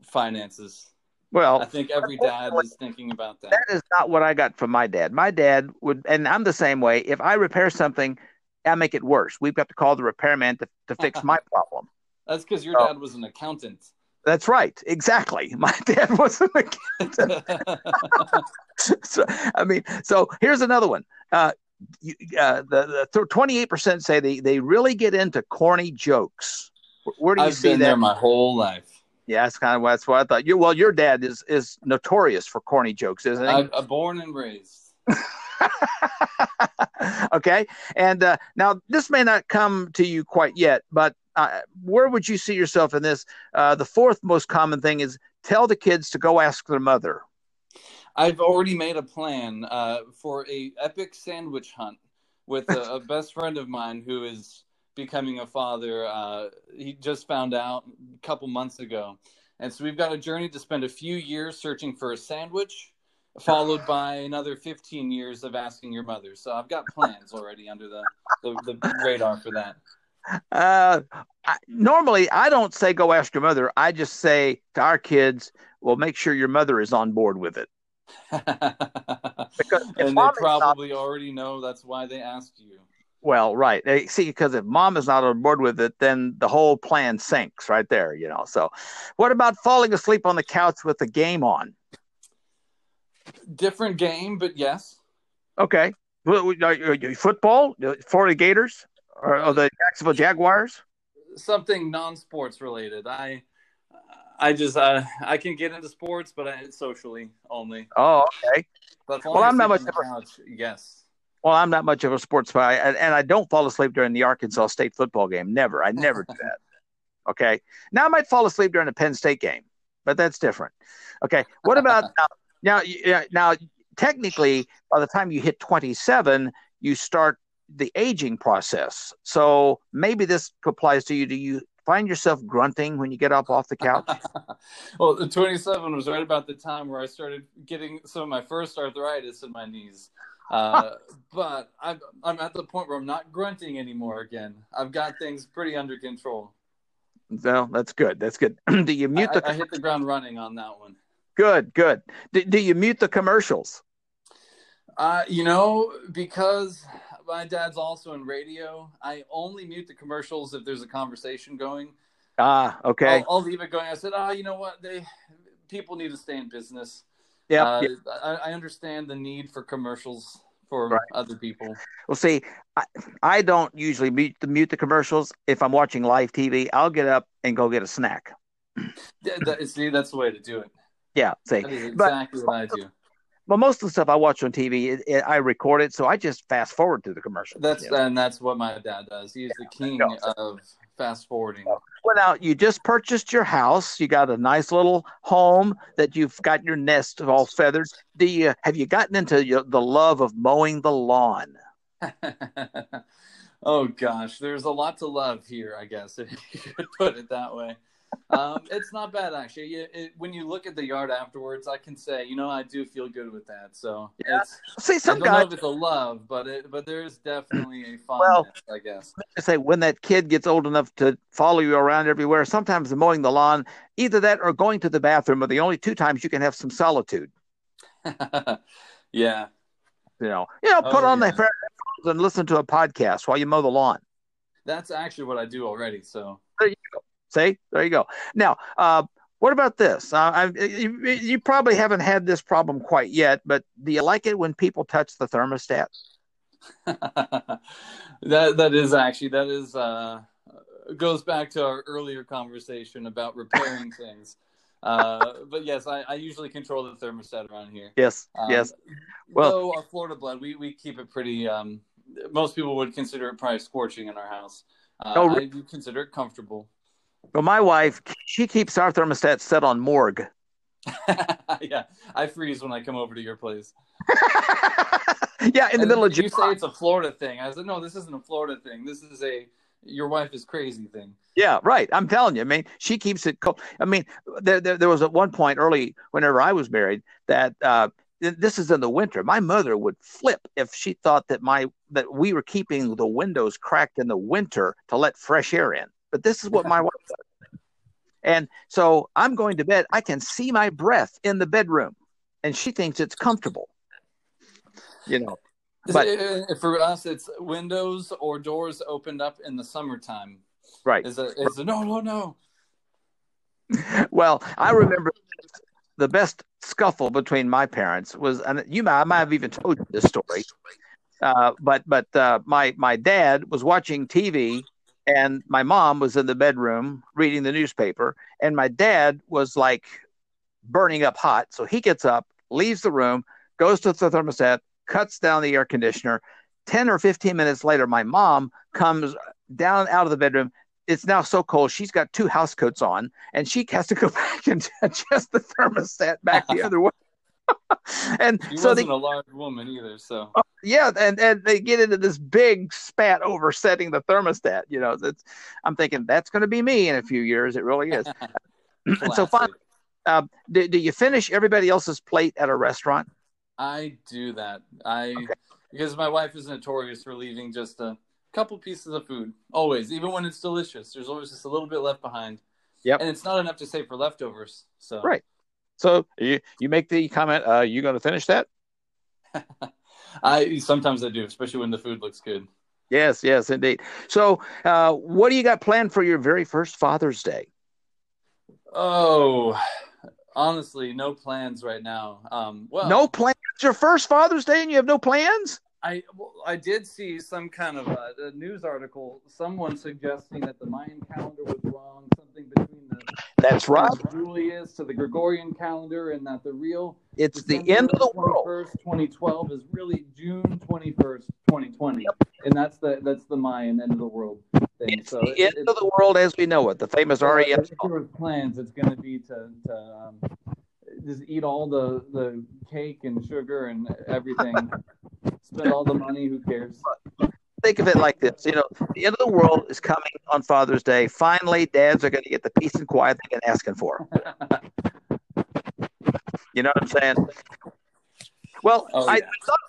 finances. Well, I think every dad is thinking about that. that is not what I got from my dad. My dad would, and I'm the same way. If I repair something, I make it worse. We've got to call the repairman to, to fix [LAUGHS] my problem. That's because your Oh. dad was an accountant. That's right. Exactly. [LAUGHS] My dad was an accountant. [LAUGHS] so, I mean, so here's another one. Uh, you, uh, the the twenty eight percent say they they really get into corny jokes. Where do you I've see been that? there my whole life. yeah, that's kind of that's what I thought. You well, your dad is is notorious for corny jokes, isn't he? I'm, I'm born and raised. [LAUGHS] okay, and uh, now this may not come to you quite yet, but uh, where would you see yourself in this? Uh, the fourth most common thing is tell the kids to go ask their mother. I've already made a plan uh, for a epic sandwich hunt with a, a best friend of mine who is becoming a father. Uh, he just found out a couple months ago, and so we've got a journey to spend a few years searching for a sandwich, followed by another 15 years of asking your mother. So I've got plans already under the the, the radar for that. Uh, I, normally, I don't say go ask your mother. I just say to our kids, "Well, make sure your mother is on board with it." [LAUGHS] Because and they is not- probably already know that's why they asked you. Well, right. They, see, because if mom is not on board with it, then the whole plan sinks right there. You know. So, what about falling asleep on the couch with the game on? Different game, but yes. Okay. Well, we- are you- are you- Football, The Florida Gators, or, the Jacksonville Jaguars? something non-sports related. I I just uh, I can get into sports, but I, socially only. Oh, okay. But Well, I'm not much the couch, yes. Well, I'm not much of a sports fan, and, and I don't fall asleep during the Arkansas State football game. Never. I never do that. [LAUGHS] Okay. Now I might fall asleep during a Penn State game, but that's different. Okay. What about [LAUGHS] now? Now, yeah, now, technically, by the time you hit 27, you start the aging process. So maybe this applies to you. Do you find yourself grunting when you get up off the couch? [LAUGHS] well, the 27 was right about the time where I started getting some of my first arthritis in my knees. Uh, [LAUGHS] but I'm I'm at the point where I'm not grunting anymore again. I've got things pretty under control. no, that's good. That's good. [CLEARS THROAT] do you I, mute the? I hit the ground running on that one. Good, good. Do, do you mute the commercials? Uh, you know, because my dad's also in radio, I only mute the commercials if there's a conversation going. Ah, okay. I'll, I'll leave it going. I said, oh, you know what? They people need to stay in business. Yeah, Uh, yep. I, I understand the need for commercials for Right. other people. Well, see, I, I don't usually mute the mute the commercials. If I'm watching live TV, I'll get up and go get a snack. Yeah, that, see, that's the way to do it. Yeah, see, is but exactly what I do. but most of the stuff I watch on TV, it, it, I record it, so I just fast forward to the commercials. That's you know? and that's what my dad does. He's the king go. of fast forwarding. Well, now you just purchased your house. You got a nice little home that you've got your nest of all feathered. Do uh, you have you gotten into your, the love of mowing the lawn? [LAUGHS] oh gosh, there's a lot to love here, I guess, if you could put it that way. Um, it's not bad actually. It, it, when you look at the yard afterwards, I can say, you know, I do feel good with that. So Yeah. it's See, I some don't know guys if it's a love, but it but there's definitely a fondness, Well- I guess. I say when that kid gets old enough to follow you around everywhere, sometimes mowing the lawn, either that or going to the bathroom are the only two times you can have some solitude. [LAUGHS] yeah. You know, you know, put Oh, on yeah. the headphones and listen to a podcast while you mow the lawn. That's actually what I do already. So See, there you go. Now, uh, what about this? Uh, I, you, you probably haven't had this problem quite yet, but do you like it when people touch the thermostat? [LAUGHS] that that is actually that is uh goes back to our earlier conversation about repairing [LAUGHS] things. uh, but yes, I, I usually control the thermostat around here. Yes, Um, yes. Well- our Florida blood, we, we keep it pretty. Um, most people would consider it probably scorching in our house. Uh, Oh, I do consider it comfortable. Well, my wife, she keeps our thermostat set on morgue. [LAUGHS] [LAUGHS] yeah, I freeze when I come over to your place. [LAUGHS] yeah, in the And middle of you July. say it's a Florida thing. I said, no, this isn't a Florida thing. This is a your wife is crazy thing. Yeah, right. I'm telling you. I mean, she keeps it cold. I mean, there, there, there was at one point early, whenever I was married, that uh, this is in the winter. My mother would flip if she thought that my that we were keeping the windows cracked in the winter to let fresh air in. But this is what my wife does. And so I'm going to bed. I can see my breath in the bedroom, and she thinks it's comfortable. You know, But- Uh, for us, it's windows or doors opened up in the summertime. right? Is a is a no no no. [LAUGHS] well, I remember the best scuffle between my parents was, and you might, I might have even told you this story, uh, but but uh, my my dad was watching TV, and my mom was in the bedroom reading the newspaper, and my dad was like burning up hot, so he gets up, leaves the room, goes to the thermostat, cuts down the air conditioner. Ten or fifteen minutes later, my mom comes down out of the bedroom. It's now so cold. She's got two house coats on, and she has to go [LAUGHS] back and adjust the thermostat back the [LAUGHS] other way. [LAUGHS] and She so they, wasn't a large woman either, so yeah, and and they get into this big spat over setting the thermostat. You know, it's I'm thinking that's going to be me in a few years. It really is. [LAUGHS] [CLEARS THROAT] and so, finally, uh, do, do you finish everybody else's plate at a restaurant? I do that. I because my wife is notorious for leaving just a couple pieces of food. Always, even when it's delicious, there's always just a little bit left behind. Yep. And it's not enough to save for leftovers. So Right. So you you make the comment. Uh, you going to finish that? [LAUGHS] I sometimes I do, especially when the food looks good. Yes, yes, indeed. So, uh, what do you got planned for your very first Father's Day? Oh, honestly, no plans right now. Um, well, no plans. It's your first Father's Day, and you have no plans. I well, I did see some kind of uh, a news article, someone suggesting that the Mayan calendar was wrong, something between That's right. Julius to the Gregorian calendar, and that the real It's the end of the world. First, 2012 is really June 21st, 2020, and that's the that's the Mayan end of the world thing. It's so the it- end of the world as we know it. The famous so REM. if plans, it's going to be to, to um, just eat all the, the cake and sugar and everything. [LAUGHS] Spend all the money. Who cares? Think of it like this: you know, the end of the world is coming on Father's Day. Finally, dads are going to get the peace and quiet they've been asking for. You know what I'm saying? Well, Oh, I, yeah. I thought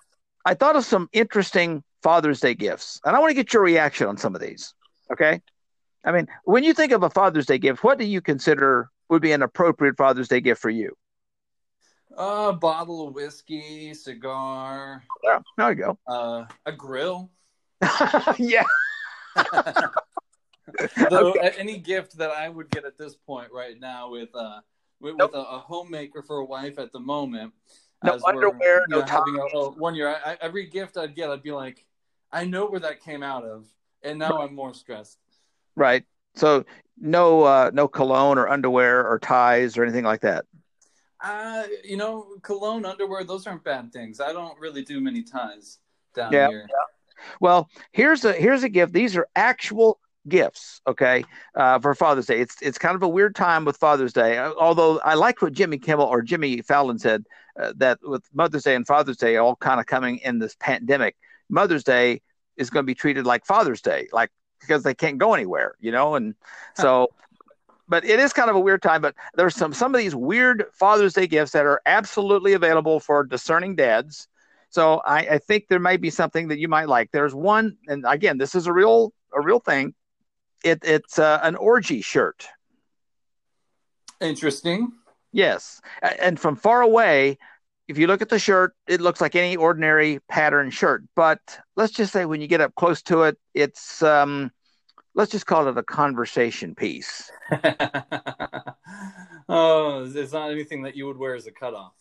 I thought of some interesting Father's Day gifts, and I want to get your reaction on some of these. Okay, I mean, when you think of a Father's Day gift, what do you consider would be an appropriate Father's Day gift for you? A bottle of whiskey, cigar, Yeah, there you go. uh, a grill. [LAUGHS] yeah, [LAUGHS] Though a- any gift that I would get at this point right now with uh with, with a, a homemaker for a wife at the moment. No underwear, no know, having a, a one year. I, I- every gift I'd get, I'd be like, I know where that came out of, and now I'm more stressed. right. So no, uh, no cologne or underwear or ties or anything like that. Uh, you know, cologne, underwear, those aren't bad things. I don't really do many ties down Yeah, here. Well, here's a here's a gift. These are actual gifts, okay, uh, for Father's Day. It's it's kind of a weird time with Father's Day. uh, Although I like what Jimmy Kimmel or Jimmy Fallon said uh, that with Mother's Day and Father's Day all kind of coming in this pandemic, Mother's Day is going to be treated like Father's Day, like because they can't go anywhere, you know, and so. But it is kind of a weird time. But there's some some of these weird Father's Day gifts that are absolutely available for discerning dads. So I, I think there might be something that you might like. There's one, and again, this is a real a real thing. It, it's uh, an orgy shirt. Interesting. Yes, and from far away, if you look at the shirt, it looks like any ordinary pattern shirt. But let's just say when you get up close to it, it's um, let's just call it a conversation piece. [LAUGHS] oh, it's not anything that you would wear as a cutoff,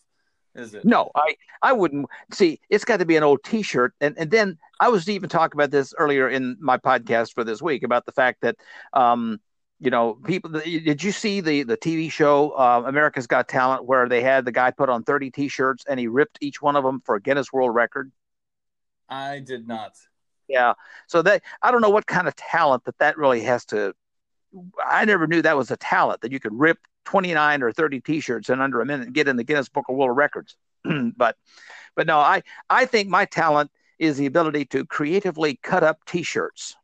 is it? No, I I wouldn't see. It's got to be an old T-shirt, and and then I was even talking about this earlier in my podcast for this week about the fact that um, you know, people. Did you see the the TV show uh, America's Got Talent where they had the guy put on thirty T-shirts and he ripped each one of them for a Guinness World Record? I did not. Yeah. So that I don't know what kind of talent that that really has to. I never knew that was a talent that you could rip 29 or 30 t-shirts in under a minute and get in the Guinness Book of World Records. [CLEARS THROAT] but but no, I I think my talent is the ability to creatively cut up t-shirts.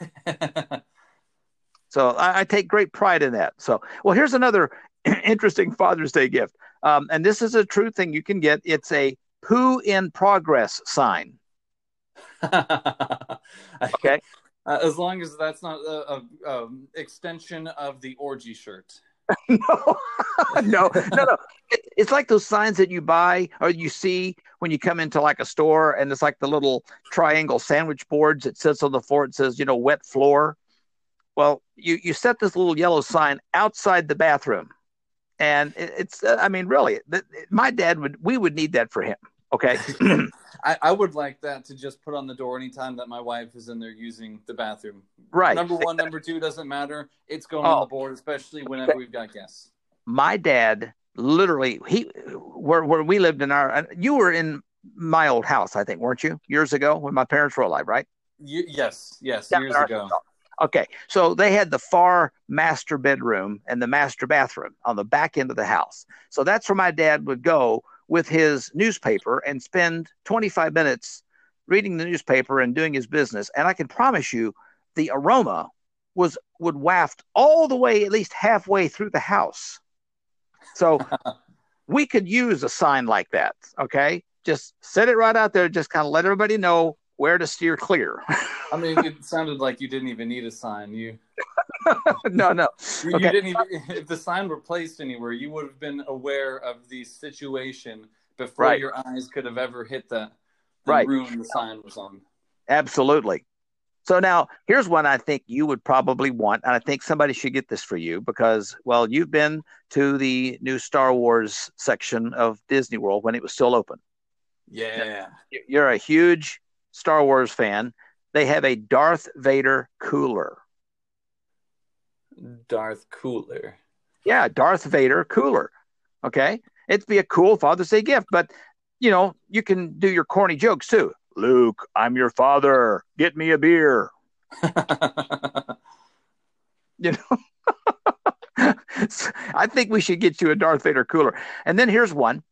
[LAUGHS] so I, I, take great pride in that. So well, here's another [CLEARS THROAT] interesting Father's Day gift. Um, and this is a true thing you can get. It's a poo in progress sign. [LAUGHS] okay. Uh, as long as that's not a, a, a extension of the orgy shirt. [LAUGHS] no, [LAUGHS] no, no, no. It, it's like those signs that you buy or you see when you come into like a store, and it's like the little triangle sandwich boards that sits on the floor. It says, you know, wet floor. Well, you you set this little yellow sign outside the bathroom, and it, it's. Uh, I mean, really, my dad would. We would need that for him. Okay. [CLEARS THROAT] I, I would like that to just put on the door anytime that my wife is in there using the bathroom. Right. Number one, number two doesn't matter. It's going oh. on the oh. board, especially whenever we've got guests. My dad literally he where where we lived in our uh, you were in my old house, I think, weren't you? Years ago when my parents were alive, right? You, yes, yes, years ago. Okay, so they had the far master bedroom and the master bathroom on the back end of the house. So that's where my dad would go with his newspaper and spend 25 minutes reading the newspaper and doing his business. And I can promise you, the aroma was would waft all the way, at least halfway through the house. So [LAUGHS] we could use a sign like that. Okay, just set it right out there. Just kind of let everybody know where to steer clear. I mean, it sounded like you didn't even need a sign. You [LAUGHS] no, no. You, okay. you didn't even. If the sign were placed anywhere, you would have been aware of the situation before right. your eyes could have ever hit the, the right. room the sign was on. Absolutely. So now here's one I think you would probably want, and I think somebody should get this for you because, well, you've been to the new Star Wars section of Disney World when it was still open. Yeah. You're a huge Star Wars fan. They have a Darth Vader cooler. Darth Cooler. Yeah, Darth Vader cooler. Okay. It'd be a cool Father's Day gift, but you know, you can do your corny jokes too. Luke, I'm your father. Get me a beer. [LAUGHS] you know, [LAUGHS] I think we should get you a Darth Vader cooler. And then here's one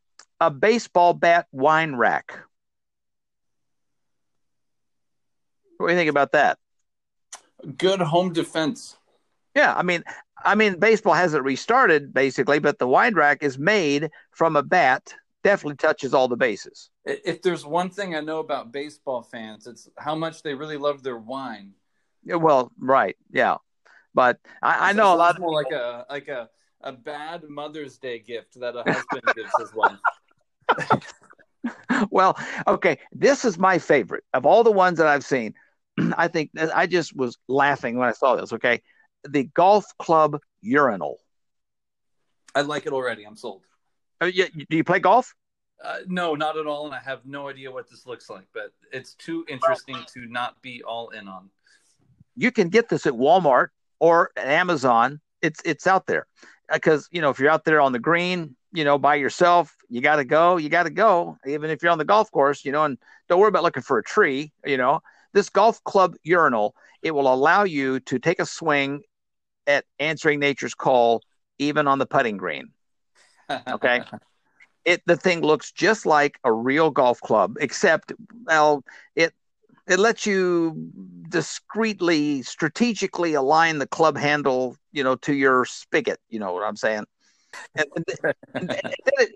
a baseball bat wine rack. What do you think about that? Good home defense. Yeah, I mean, I mean, baseball hasn't restarted basically, but the wine rack is made from a bat. Definitely touches all the bases. If there's one thing I know about baseball fans, it's how much they really love their wine. Yeah, well, right, yeah, but I, I know a lot more like a like a a bad Mother's Day gift that a husband gives his wife. [LAUGHS] well, okay, this is my favorite of all the ones that I've seen. [CLEARS THROAT] I think I just was laughing when I saw this. Okay, the golf club urinal. I like it already. I'm sold. Uh, you, do you play golf? Uh, no, not at all, and I have no idea what this looks like. But it's too interesting to not be all in on. You can get this at Walmart or at Amazon. It's it's out there because you know if you're out there on the green, you know by yourself, you got to go. You got to go, even if you're on the golf course, you know, and don't worry about looking for a tree. You know, this golf club urinal it will allow you to take a swing at answering nature's call, even on the putting green. Okay. [LAUGHS] it the thing looks just like a real golf club, except well, it it lets you discreetly, strategically align the club handle, you know, to your spigot. You know what I'm saying? And, and,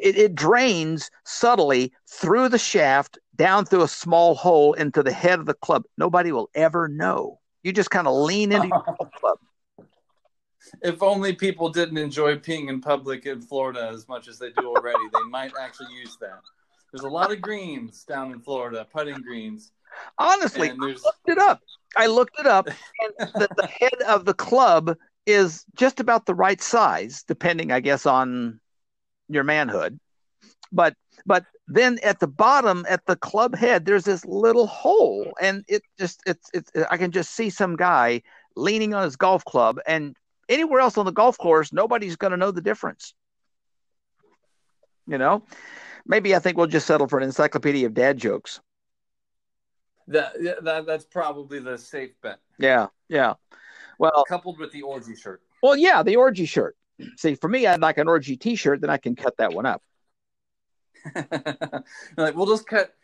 it, it, drains subtly through the shaft down through a small hole into the head of the club. Nobody will ever know. You just kind of lean into your [LAUGHS] club if only people didn't enjoy peeing in public in Florida as much as they do already, they might actually use that. There's a lot of greens down in Florida, putting greens. Honestly, I looked it up. I looked it up, and [LAUGHS] the, the head of the club is just about the right size, depending, I guess, on your manhood. But but then at the bottom, at the club head, there's this little hole, and it just it's it's I can just see some guy leaning on his golf club and anywhere else on the golf course, nobody's going to know the difference. You know, maybe I think we'll just settle for an encyclopedia of dad jokes. That, that that's probably the safe bet. Yeah, yeah. Well, coupled with the orgy shirt. well, yeah, the orgy shirt. See, for me, I'd like an orgy T-shirt, then I can cut that one up. [LAUGHS] like we'll just cut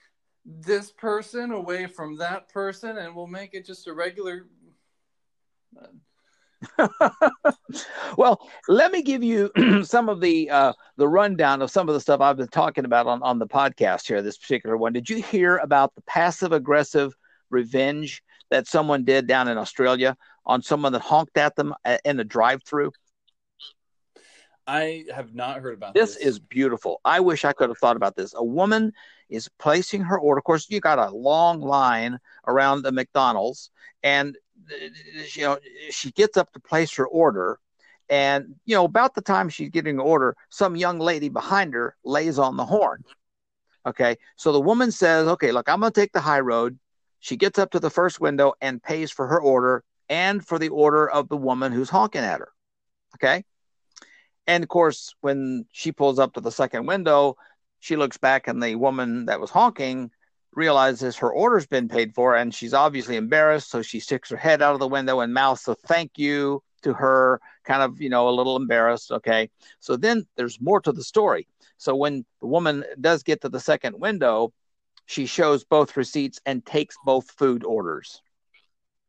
this person away from that person, and we'll make it just a regular. [LAUGHS] well, let me give you [CLEARS THROAT] some of the uh, the rundown of some of the stuff I've been talking about on, on the podcast here. This particular one. Did you hear about the passive aggressive revenge that someone did down in Australia on someone that honked at them a- in a drive-through? I have not heard about This this. is beautiful. I wish I could have thought about this. A woman is placing her order. Of course, you got a long line around the McDonald's, and uh, you know she gets up to place her order, and you know about the time she's getting the order, some young lady behind her lays on the horn. Okay, so the woman says, "Okay, look, I'm going to take the high road." She gets up to the first window and pays for her order and for the order of the woman who's honking at her. Okay. And of course, when she pulls up to the second window, she looks back and the woman that was honking realizes her order's been paid for and she's obviously embarrassed. So she sticks her head out of the window and mouths a thank you to her, kind of, you know, a little embarrassed. Okay. So then there's more to the story. So when the woman does get to the second window, she shows both receipts and takes both food orders.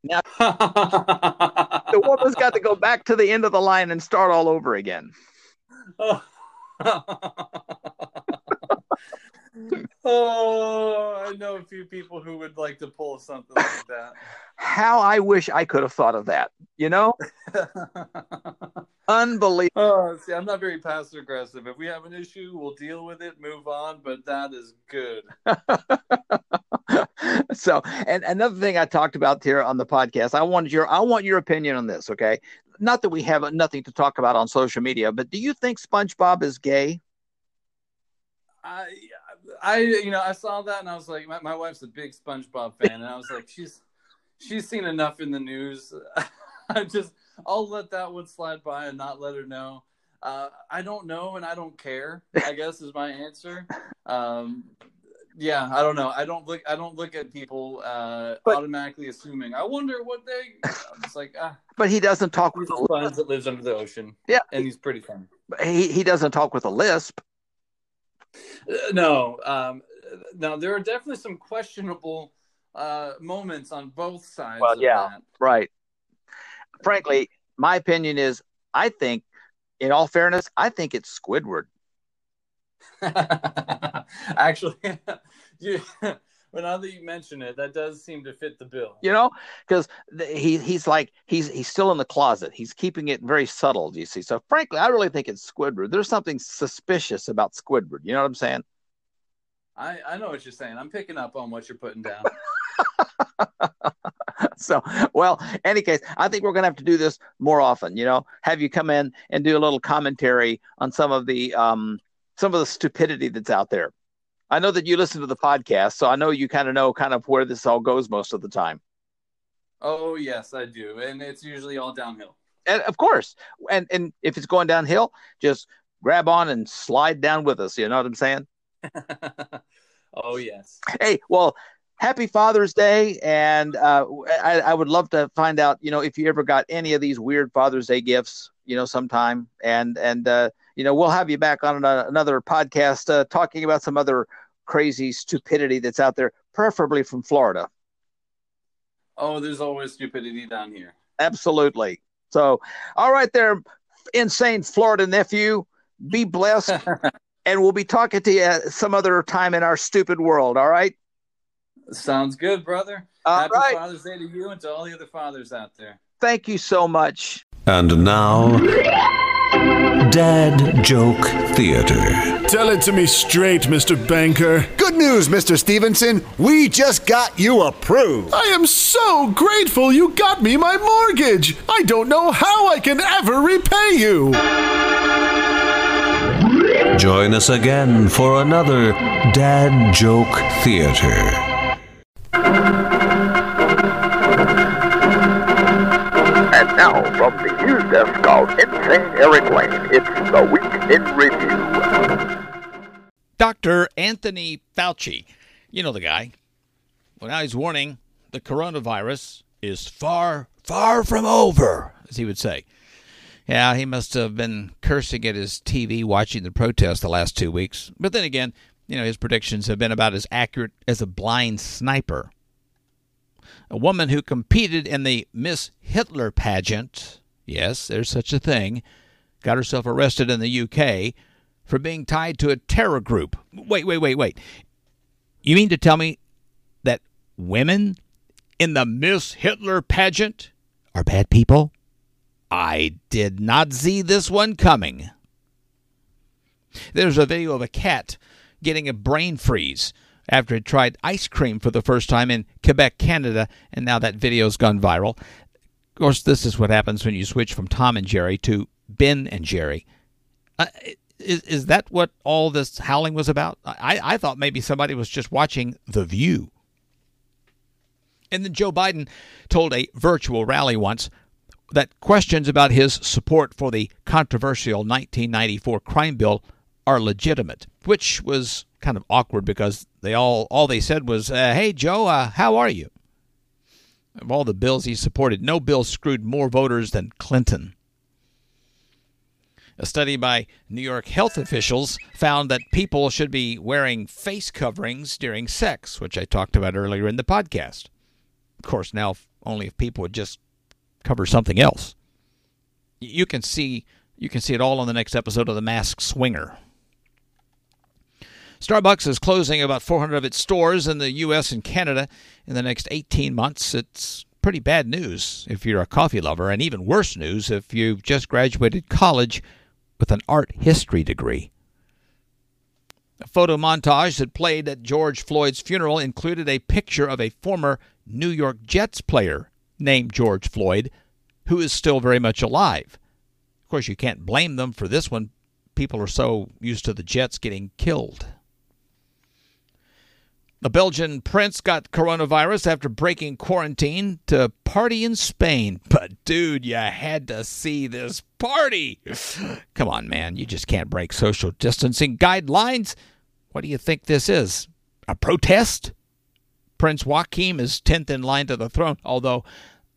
Now, [LAUGHS] the woman's got to go back to the end of the line and start all over again. [LAUGHS] [LAUGHS] oh, I know a few people who would like to pull something like [LAUGHS] that. How I wish I could have thought of that. You know, [LAUGHS] unbelievable. oh, see, I'm not very passive aggressive. If we have an issue, we'll deal with it, move on. But that is good. so, and another thing I talked about here on the podcast, I wanted your, I want your opinion on this. Okay, not that we have nothing to talk about on social media, but do you think SpongeBob is gay? I, I, you know, I saw that and I was like, my, my wife's a big SpongeBob fan, and I was like, she's, she's seen enough in the news. [LAUGHS] I just, I'll let that one slide by and not let her know. Uh, I don't know and I don't care. I guess is my answer. Um, yeah, I don't know. I don't look. I don't look at people uh, But- automatically assuming. I wonder what they. I'm like, ah, But he doesn't talk with a sponge that lives under the ocean. Yeah. and he's pretty fun. he he doesn't talk with a lisp. Uh, No, um, no, there are definitely some questionable uh, moments on both sides. Well, of yeah. Right. Frankly, my opinion is, I think, in all fairness, I think it's Squidward. [LAUGHS] Actually, [LAUGHS] you, well, now that you mention it, that does seem to fit the bill. you know because he he's like he's he's still in the closet he's keeping it very subtle you see so frankly i really think it's squidward there's something suspicious about squidward you know what i'm saying I, I know what you're saying. I'm picking up on what you're putting down. [LAUGHS] so well any case i think we're going to have to do this more often you know have you come in and do a little commentary on some of the um some of the stupidity that's out there i know that you listen to the podcast so i know you kind of know kind of where this all goes most of the time oh yes, I do, and it's usually all downhill. and of course and and if it's going downhill just grab on and slide down with us you know what i'm saying [LAUGHS] oh yes. hey well happy father's day and uh, I, I would love to find out you know if you ever got any of these weird father's day gifts you know sometime and and uh, you know we'll have you back on a, another podcast uh, talking about some other crazy stupidity that's out there preferably from florida Oh, there's always stupidity down here. absolutely so all right there insane florida nephew be blessed [LAUGHS] and we'll be talking to you some other time in our stupid world all right Sounds good, brother. All Happy right. Father's Day to you and to all the other fathers out there. thank you so much And now, Dad Joke Theater. Tell it to me straight, Mr. Banker. Good news, Mr. Stevenson. We just got you approved. I am so grateful you got me my mortgage. I don't know how I can ever repay you. Join us again for another Dad Joke Theater. From the news desk of Insane Eric Lane, it's the Week in Review. Dr. Anthony Fauci, you know the guy. Well, now he's warning the coronavirus is far, far from over, as he would say. Yeah, he must have been cursing at his TV watching the protest the last two weeks. But then again, you know, his predictions have been about as accurate as a blind sniper. A woman who competed in the Miss Hitler pageant, yes, there's such a thing, got herself arrested in the UK for being tied to a terror group. Wait, wait, wait, wait. You mean to tell me that women in the Miss Hitler pageant are bad people? I did not see this one coming. There's a video of a cat getting a brain freeze after it tried ice cream for the first time in Quebec, Canada, and now that video's gone viral. Of course, this is what happens when you switch from Tom and Jerry to Ben and Jerry. Uh, is, is that what all this howling was about? I, I thought maybe somebody was just watching The View. And then Joe Biden told a virtual rally once that questions about his support for the controversial 1994 crime bill are legitimate, which was kind of awkward because they all all they said was, uh, "Hey Joe, uh, how are you?" Of all the bills he supported, no bill screwed more voters than Clinton. A study by New York health officials found that people should be wearing face coverings during sex, which I talked about earlier in the podcast. Of course, now only if people would just cover something else. You can see you can see it all on the next episode of The Masked Swinger. Starbucks is closing about 400 of its stores in the U.S. and Canada in the next 18 months. It's pretty bad news if you're a coffee lover, and even worse news if you've just graduated college with an art history degree. A photo montage that played at George Floyd's funeral included a picture of a former New York Jets player named George Floyd, who is still very much alive. Of course, you can't blame them for this one. People are so used to the Jets getting killed. A Belgian prince got coronavirus after breaking quarantine to party in Spain. [LAUGHS] But, dude, you had to see this party. [SIGHS] Come on, man. You just can't break social distancing guidelines. What do you think this is? A protest? Prince Joachim is 10th in line to the throne, although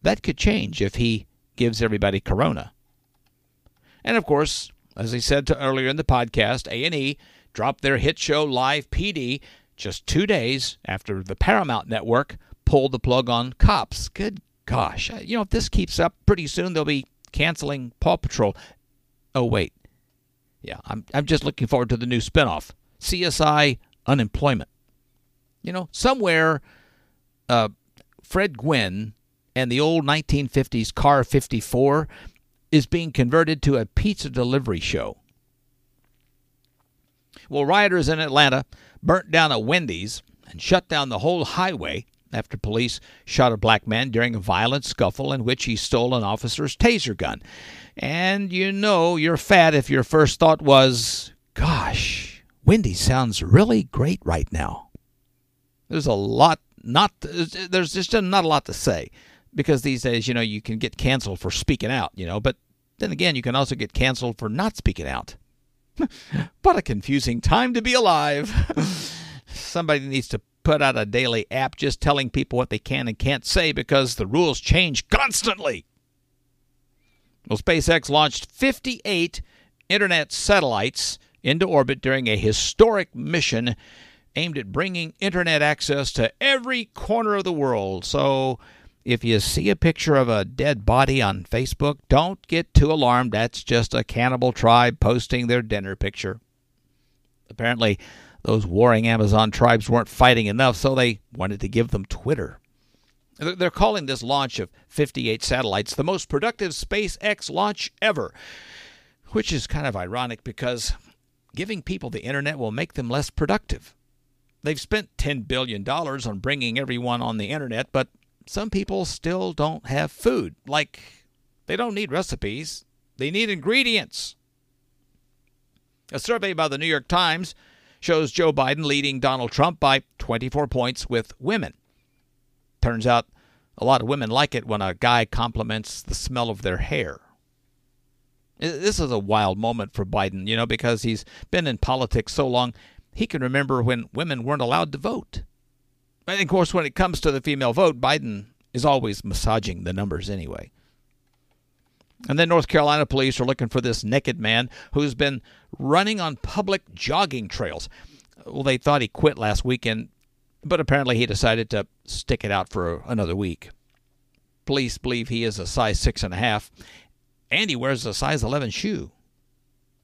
that could change if he gives everybody corona. And of course, as I said earlier in the podcast, A&E dropped their hit show Live PD just 2 days after the Paramount network pulled the plug on Cops. Good gosh. You know, if this keeps up, pretty soon they'll be canceling Paw Patrol. Oh wait. Yeah, I'm I'm just looking forward to the new spinoff, CSI Unemployment. You know, somewhere uh, Fred Gwynne and the old 1950s Car 54 is being converted to a pizza delivery show. Well, rioters in Atlanta burnt down a Wendy's and shut down the whole highway after police shot a black man during a violent scuffle in which he stole an officer's taser gun. And you know you're fat if your first thought was, gosh, Wendy's sounds really great right now. There's a lot not there's just not a lot to say because these days, you know, you can get canceled for speaking out, you know, but then again, you can also get canceled for not speaking out. [LAUGHS] what a confusing time to be alive. [LAUGHS] Somebody needs to put out a daily app just telling people what they can and can't say because the rules change constantly. Well, SpaceX launched 58 internet satellites into orbit during a historic mission aimed at bringing internet access to every corner of the world. So, if you see a picture of a dead body on Facebook, don't get too alarmed. That's just a cannibal tribe posting their dinner picture. Apparently, those warring Amazon tribes weren't fighting enough, so they wanted to give them Twitter. They're calling this launch of 58 satellites the most productive SpaceX launch ever, which is kind of ironic because giving people the internet will make them less productive. They've spent $10 billion on bringing everyone on the internet, but some people still don't have food. Like, they don't need recipes, they need ingredients. A survey by the New York Times shows Joe Biden leading Donald Trump by 24 points with women. Turns out A lot of women like it when a guy compliments the smell of their hair. This is a wild moment for Biden, you know, because he's been in politics so long, he can remember when women weren't allowed to vote. And of course, when it comes to the female vote, Biden is always massaging the numbers anyway. And then North Carolina police are looking for this naked man who's been running on public jogging trails. Well, they thought he quit last weekend, but apparently he decided to stick it out for another week. Police believe he is a size six and a half, and he wears a size 11 shoe.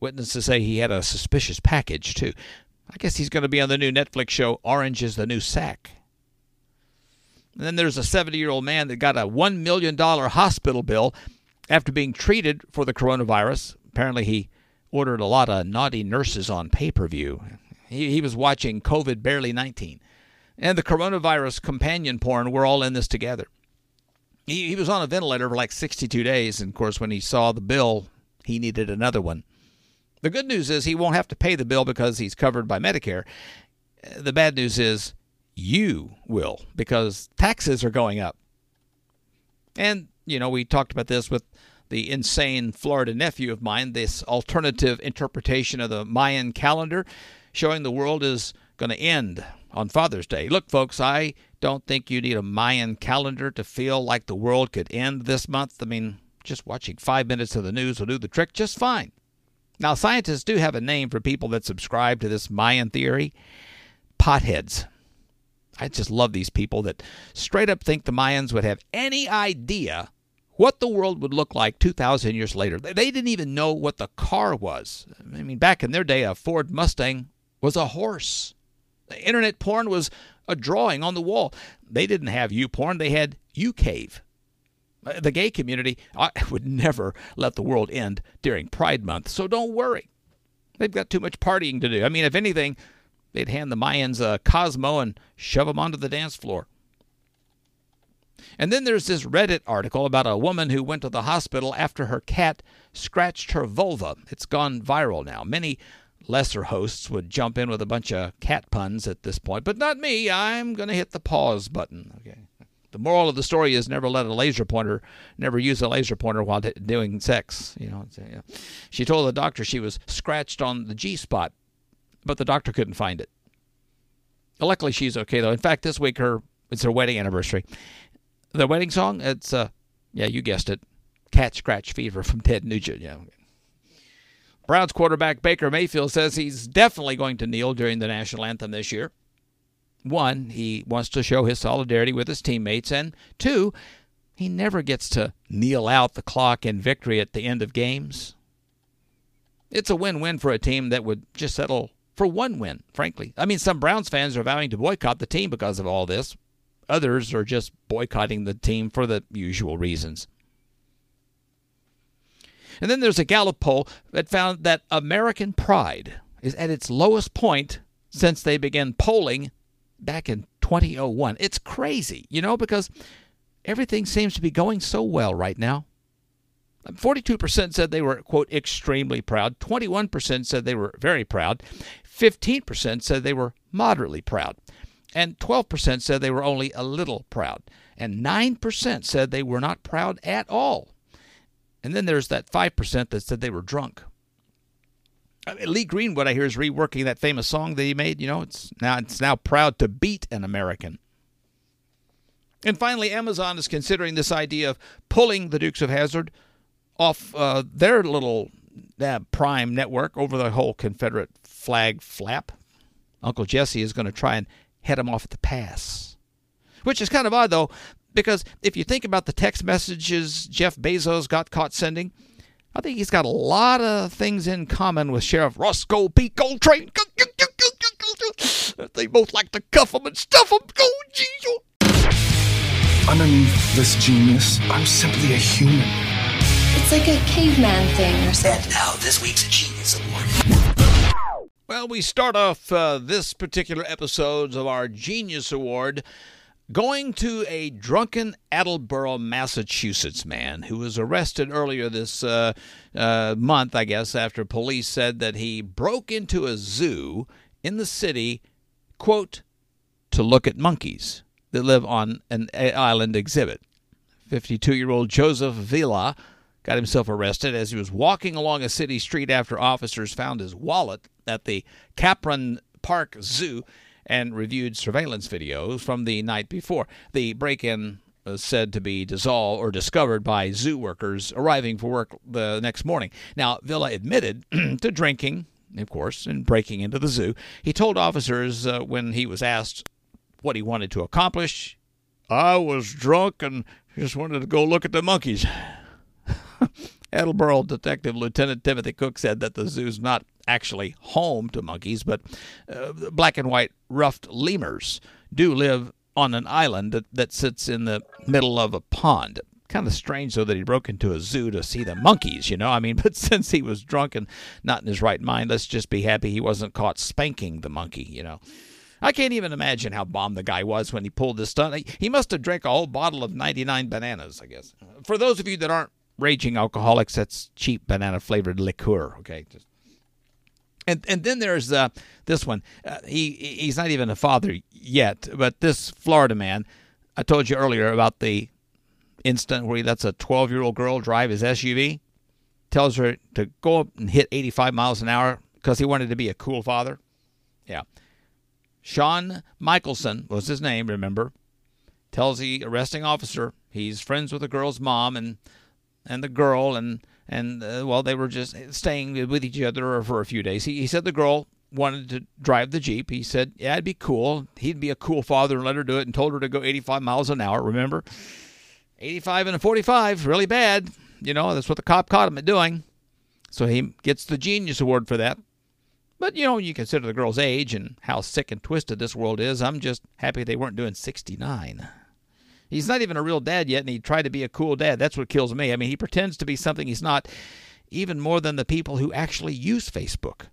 Witnesses say he had a suspicious package, too. I guess he's going to be on the new Netflix show Orange is the New Sack. And then there's a 70 year old man that got a $1 million hospital bill after being treated for the coronavirus. Apparently, he ordered a lot of naughty nurses on pay per view. He, he was watching COVID Barely 19. And the coronavirus companion porn, we're all in this together. He, he was on a ventilator for like 62 days. And of course, when he saw the bill, he needed another one. The good news is he won't have to pay the bill because he's covered by Medicare. The bad news is you will because taxes are going up. And, you know, we talked about this with the insane Florida nephew of mine, this alternative interpretation of the Mayan calendar showing the world is going to end on Father's Day. Look, folks, I don't think you need a Mayan calendar to feel like the world could end this month. I mean, just watching five minutes of the news will do the trick just fine. Now, scientists do have a name for people that subscribe to this Mayan theory potheads. I just love these people that straight up think the Mayans would have any idea what the world would look like 2,000 years later. They didn't even know what the car was. I mean, back in their day, a Ford Mustang was a horse. The internet porn was a drawing on the wall. They didn't have you porn, they had you cave. Uh, the gay community [LAUGHS] would never let the world end during Pride Month, so don't worry. They've got too much partying to do. I mean, if anything, they'd hand the Mayans a Cosmo and shove them onto the dance floor. And then there's this Reddit article about a woman who went to the hospital after her cat scratched her vulva. It's gone viral now. Many lesser hosts would jump in with a bunch of cat puns at this point, but not me. I'm going to hit the pause button. Okay. The moral of the story is never let a laser pointer, never use a laser pointer while doing sex. You know, she told the doctor she was scratched on the G spot, but the doctor couldn't find it. Luckily, she's okay though. In fact, this week her it's her wedding anniversary. The wedding song, it's uh, yeah, you guessed it, "Cat Scratch Fever" from Ted Nugent. Yeah. Browns quarterback Baker Mayfield says he's definitely going to kneel during the national anthem this year. One, he wants to show his solidarity with his teammates, and two, he never gets to kneel out the clock in victory at the end of games. It's a win win for a team that would just settle for one win, frankly. I mean, some Browns fans are vowing to boycott the team because of all this. Others are just boycotting the team for the usual reasons. And then there's a Gallup poll that found that American pride is at its lowest point since they began polling back in 2001. It's crazy, you know, because everything seems to be going so well right now. 42% said they were, quote, extremely proud. 21% said they were very proud. 15% said they were moderately proud. And 12% said they were only a little proud. And 9% said they were not proud at all. And then there's that 5% that said they were drunk. I mean, Lee Greenwood, I hear, is reworking that famous song that he made. You know, it's now it's now proud to beat an American. And finally, Amazon is considering this idea of pulling the Dukes of Hazzard off uh, their little uh, Prime network over the whole Confederate flag flap. Uncle Jesse is going to try and head him off at the pass, which is kind of odd though, because if you think about the text messages Jeff Bezos got caught sending, I think he's got a lot of things in common with Sheriff Roscoe P. Coltrane. They both like to cuff him and stuff him. Go, Jesus. Underneath this genius, I'm simply a human. It's like a caveman thing or something. And now, this week's Genius Award. Well, we start off uh, this particular episode of our Genius Award going to a drunken Attleboro, Massachusetts man who was arrested earlier this uh, uh, month, I guess, after police said that he broke into a zoo in the city, quote, to look at monkeys. that live on an island exhibit. 52 year old Joseph Villa got himself arrested as he was walking along a city street after officers found his wallet at the Capron Park Zoo and reviewed surveillance videos from the night before. The break in was said to be dissolved or discovered by zoo workers arriving for work the next morning. Now, Villa admitted [CLEARS THROAT] to drinking, of course, and breaking into the zoo. He told officers uh, when he was asked what he wanted to accomplish, I was drunk and just wanted to go look at the monkeys. Attleboro Detective Lieutenant Timothy Cook said that the zoo's not actually home to monkeys, but uh, black and white ruffed lemurs do live on an island that, that sits in the middle of a pond. Kind of strange, though, that he broke into a zoo to see the monkeys, you know? I mean, [LAUGHS] but since he was drunk and not in his right mind, let's just be happy he wasn't caught spanking the monkey, you know? I can't even imagine how bomb the guy was when he pulled this stunt. He must have drank a whole bottle of 99 bananas, I guess. For those of you that aren't raging alcoholics, that's cheap banana flavored liqueur, okay? Just and and then there's uh, this one. Uh, he he's not even a father yet, but this Florida man. I told you earlier about the instant where he lets a 12 year old girl drive his SUV, tells her to go up and hit 85 miles an hour because he wanted to be a cool father. Yeah. Sean Michelson was his name, remember? Tells the arresting officer he's friends with the girl's mom and and the girl and and uh, well they were just staying with each other for a few days. He, he said the girl wanted to drive the Jeep. He said, yeah, it'd be cool. He'd be a cool father and let her do it and told her to go 85 miles an hour, remember? 85 and a 45, really bad. You know, that's what the cop caught him at doing. So he gets the Genius Award for that. But, you know, you consider the girl's age and how sick and twisted this world is. I'm just happy they weren't doing 69. He's not even a real dad yet, and he tried to be a cool dad. That's what kills me. I mean, he pretends to be something he's not, even more than the people who actually use Facebook.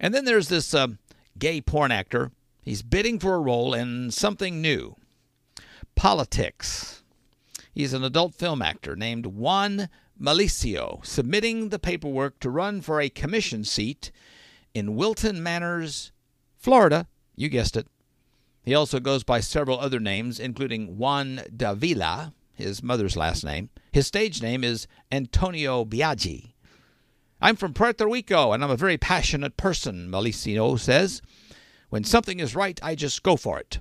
And then there's this um, gay porn actor. He's bidding for a role in something new politics. He's an adult film actor named Juan Malicio, submitting the paperwork to run for a commission seat in Wilton Manors, Florida. You guessed it. He also goes by several other names, including Juan Davila, his mother's last name. His stage name is Antonio Biaggi. I'm from Puerto Rico, and I'm a very passionate person, Malicio says. When something is right, I just go for it.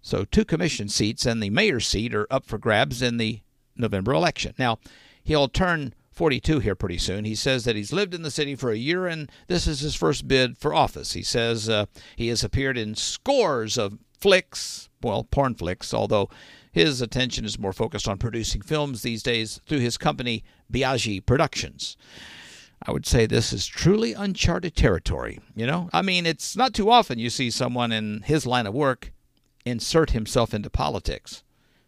So, two commission seats and the mayor's seat are up for grabs in the November election. Now, he'll turn 42 here pretty soon. He says that he's lived in the city for a year and this is his first bid for office. He says uh, he has appeared in scores of flicks, well, porn flicks, although his attention is more focused on producing films these days through his company, Biaggi Productions. I would say this is truly uncharted territory. You know, I mean, it's not too often you see someone in his line of work insert himself into politics.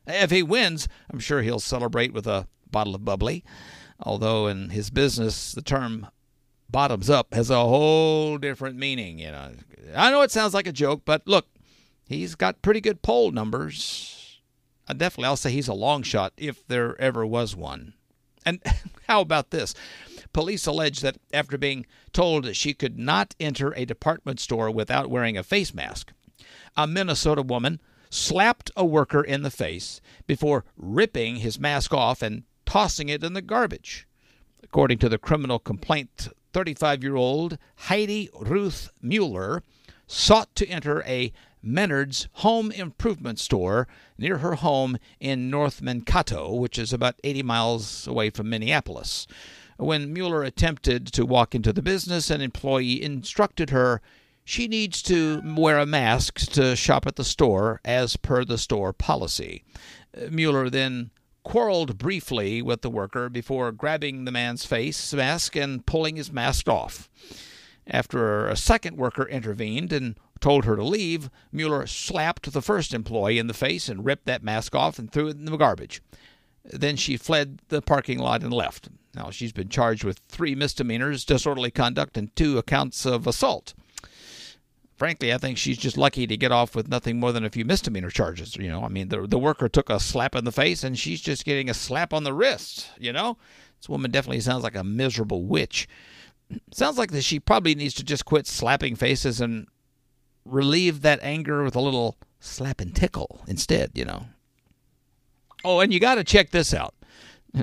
If he wins, I'm sure he'll celebrate with a bottle of bubbly. Although in his business, the term bottoms up has a whole different meaning. You know, I know it sounds like a joke, but look, he's got pretty good poll numbers. I definitely, I'll say he's a long shot if there ever was one. And [LAUGHS] how about this? Police allege that after being told that she could not enter a department store without wearing a face mask, a Minnesota woman slapped a worker in the face before ripping his mask off and tossing it in the garbage. According to the criminal complaint, 35 year old Heidi Ruth Mueller sought to enter a Menard's home improvement store near her home in North Mankato, which is about 80 miles away from Minneapolis. When Mueller attempted to walk into the business, an employee instructed her she needs to wear a mask to shop at the store as per the store policy. Mueller then quarreled briefly with the worker before grabbing the man's face mask and pulling his mask off. After a second worker intervened and told her to leave, Mueller slapped the first employee in the face and ripped that mask off and threw it in the garbage. Then she fled the parking lot and left. Now, she's been charged with three misdemeanors, disorderly conduct, and two accounts of assault frankly, I think she's just lucky to get off with nothing more than a few misdemeanor charges. You know, I mean, the the worker took a slap in the face, and she's just getting a slap on the wrist. You know, this woman definitely sounds like a miserable witch. Sounds like that she probably needs to just quit slapping faces and relieve that anger with a little slap and tickle instead, you know. Oh, and you got to check this out.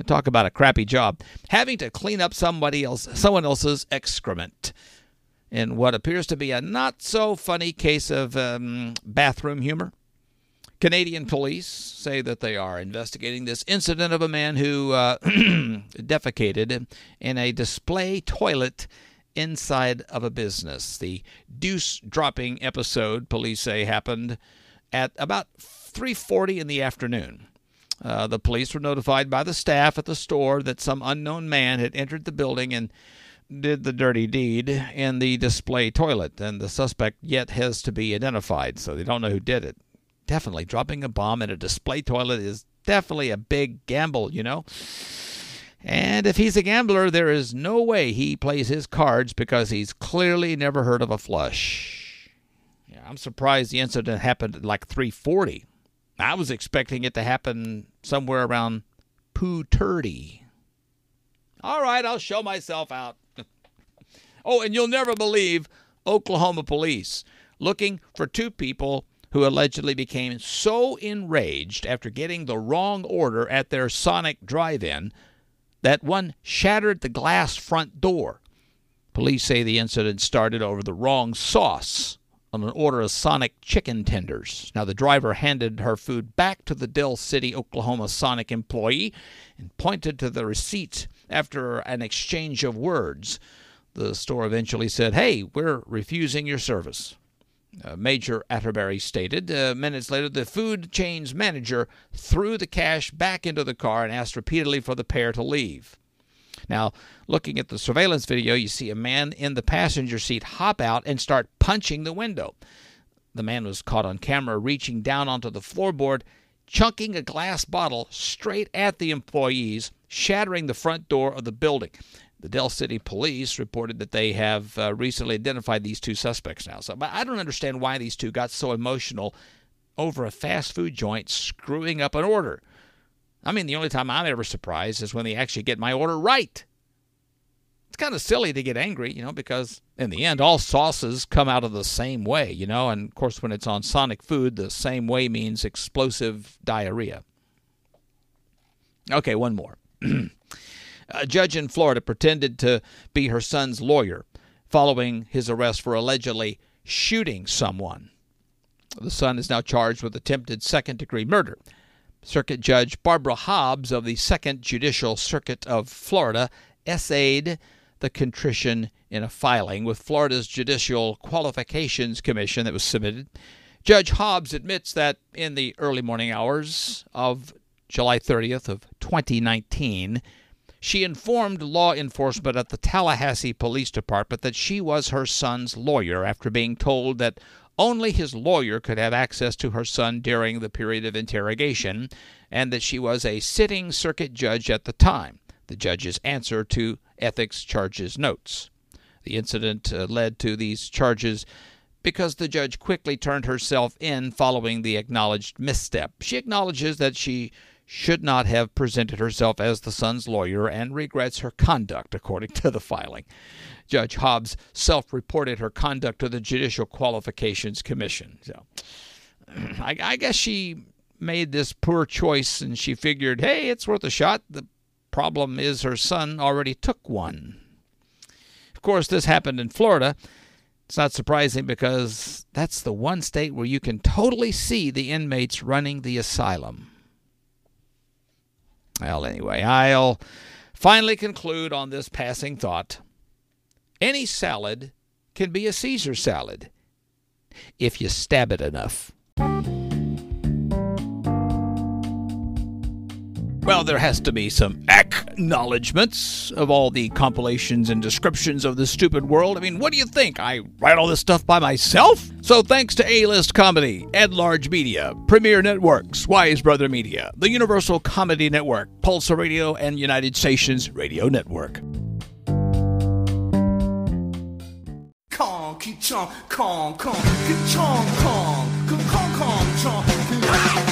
Talk about a crappy job. Having to clean up somebody else someone else's excrement in what appears to be a not so funny case of um, bathroom humor. Canadian police say that they are investigating this incident of a man who uh, [CLEARS THROAT] defecated in a display toilet inside of a business. The deuce dropping episode, police say, happened at about 3:40 in the afternoon. Uh, the police were notified by the staff at the store that some unknown man had entered the building and did the dirty deed in the display toilet, and the suspect yet has to be identified, so they don't know who did it. Definitely dropping a bomb in a display toilet is definitely a big gamble, you know. And if he's a gambler, there is no way he plays his cards because he's clearly never heard of a flush. Yeah, I'm surprised the incident happened at like 340. I was expecting it to happen somewhere around 230. All right, I'll show myself out. [LAUGHS] oh, and you'll never believe Oklahoma police looking for two people who allegedly became so enraged after getting the wrong order at their Sonic drive in that one shattered the glass front door. Police say the incident started over the wrong sauce on an order of Sonic chicken tenders. Now, the driver handed her food back to the Del City, Oklahoma Sonic employee and pointed to the receipt after an exchange of words. The store eventually said, Hey, we're refusing your service. Uh, Major Atterbury stated. Uh, minutes later, the food chain's manager threw the cash back into the car and asked repeatedly for the pair to leave. Now, looking at the surveillance video, you see a man in the passenger seat hop out and start punching the window. The man was caught on camera reaching down onto the floorboard, chunking a glass bottle straight at the employees, shattering the front door of the building. The Del City police reported that they have uh, recently identified these two suspects now. So, but I don't understand why these two got so emotional over a fast food joint screwing up an order. I mean, the only time I'm ever surprised is when they actually get my order right. It's kind of silly to get angry, you know, because in the end, all sauces come out of the same way, you know, and of course, when it's on Sonic food, the same way means explosive diarrhea. Okay, one more. [CLEARS THROAT] A judge in Florida pretended to be her son's lawyer following his arrest for allegedly shooting someone. The son is now charged with attempted second degree murder. Circuit Judge Barbara Hobbs of the Second Judicial Circuit of Florida essayed the contrition in a filing with Florida's Judicial Qualifications Commission that was submitted. Judge Hobbs admits that in the early morning hours of July 30th of 2019, she informed law enforcement at the Tallahassee Police Department that she was her son's lawyer after being told that only his lawyer could have access to her son during the period of interrogation, and that she was a sitting circuit judge at the time. The judge's answer to ethics charges notes. The incident uh, led to these charges because the judge quickly turned herself in following the acknowledged misstep. She acknowledges that she should not have presented herself as the son's lawyer and regrets her conduct, according to the filing. Judge Hobbs self reported her conduct to the Judicial Qualifications Commission. So [CLEARS THROAT] I, I, guess she made this poor choice and she figured, hey, it's worth a shot. The problem is her son already took one. Of course, this happened in Florida. It's not surprising because that's the one state where you can totally see the inmates running the asylum. Well, anyway, I'll finally conclude on this passing thought. Any salad can be a Caesar salad if you stab it enough. Well, there has to be some acknowledgments of all the compilations and descriptions of the stupid world. I mean, what do you think? I write all this stuff by myself? So thanks to A-List Comedy, Ed Large Media, Premier Networks, Wise Brother Media, the Universal Comedy Network, Pulsar Radio, and United Stations Radio Network. Kong, ki chong, kong, kong, ki chong, kong, kong, kong.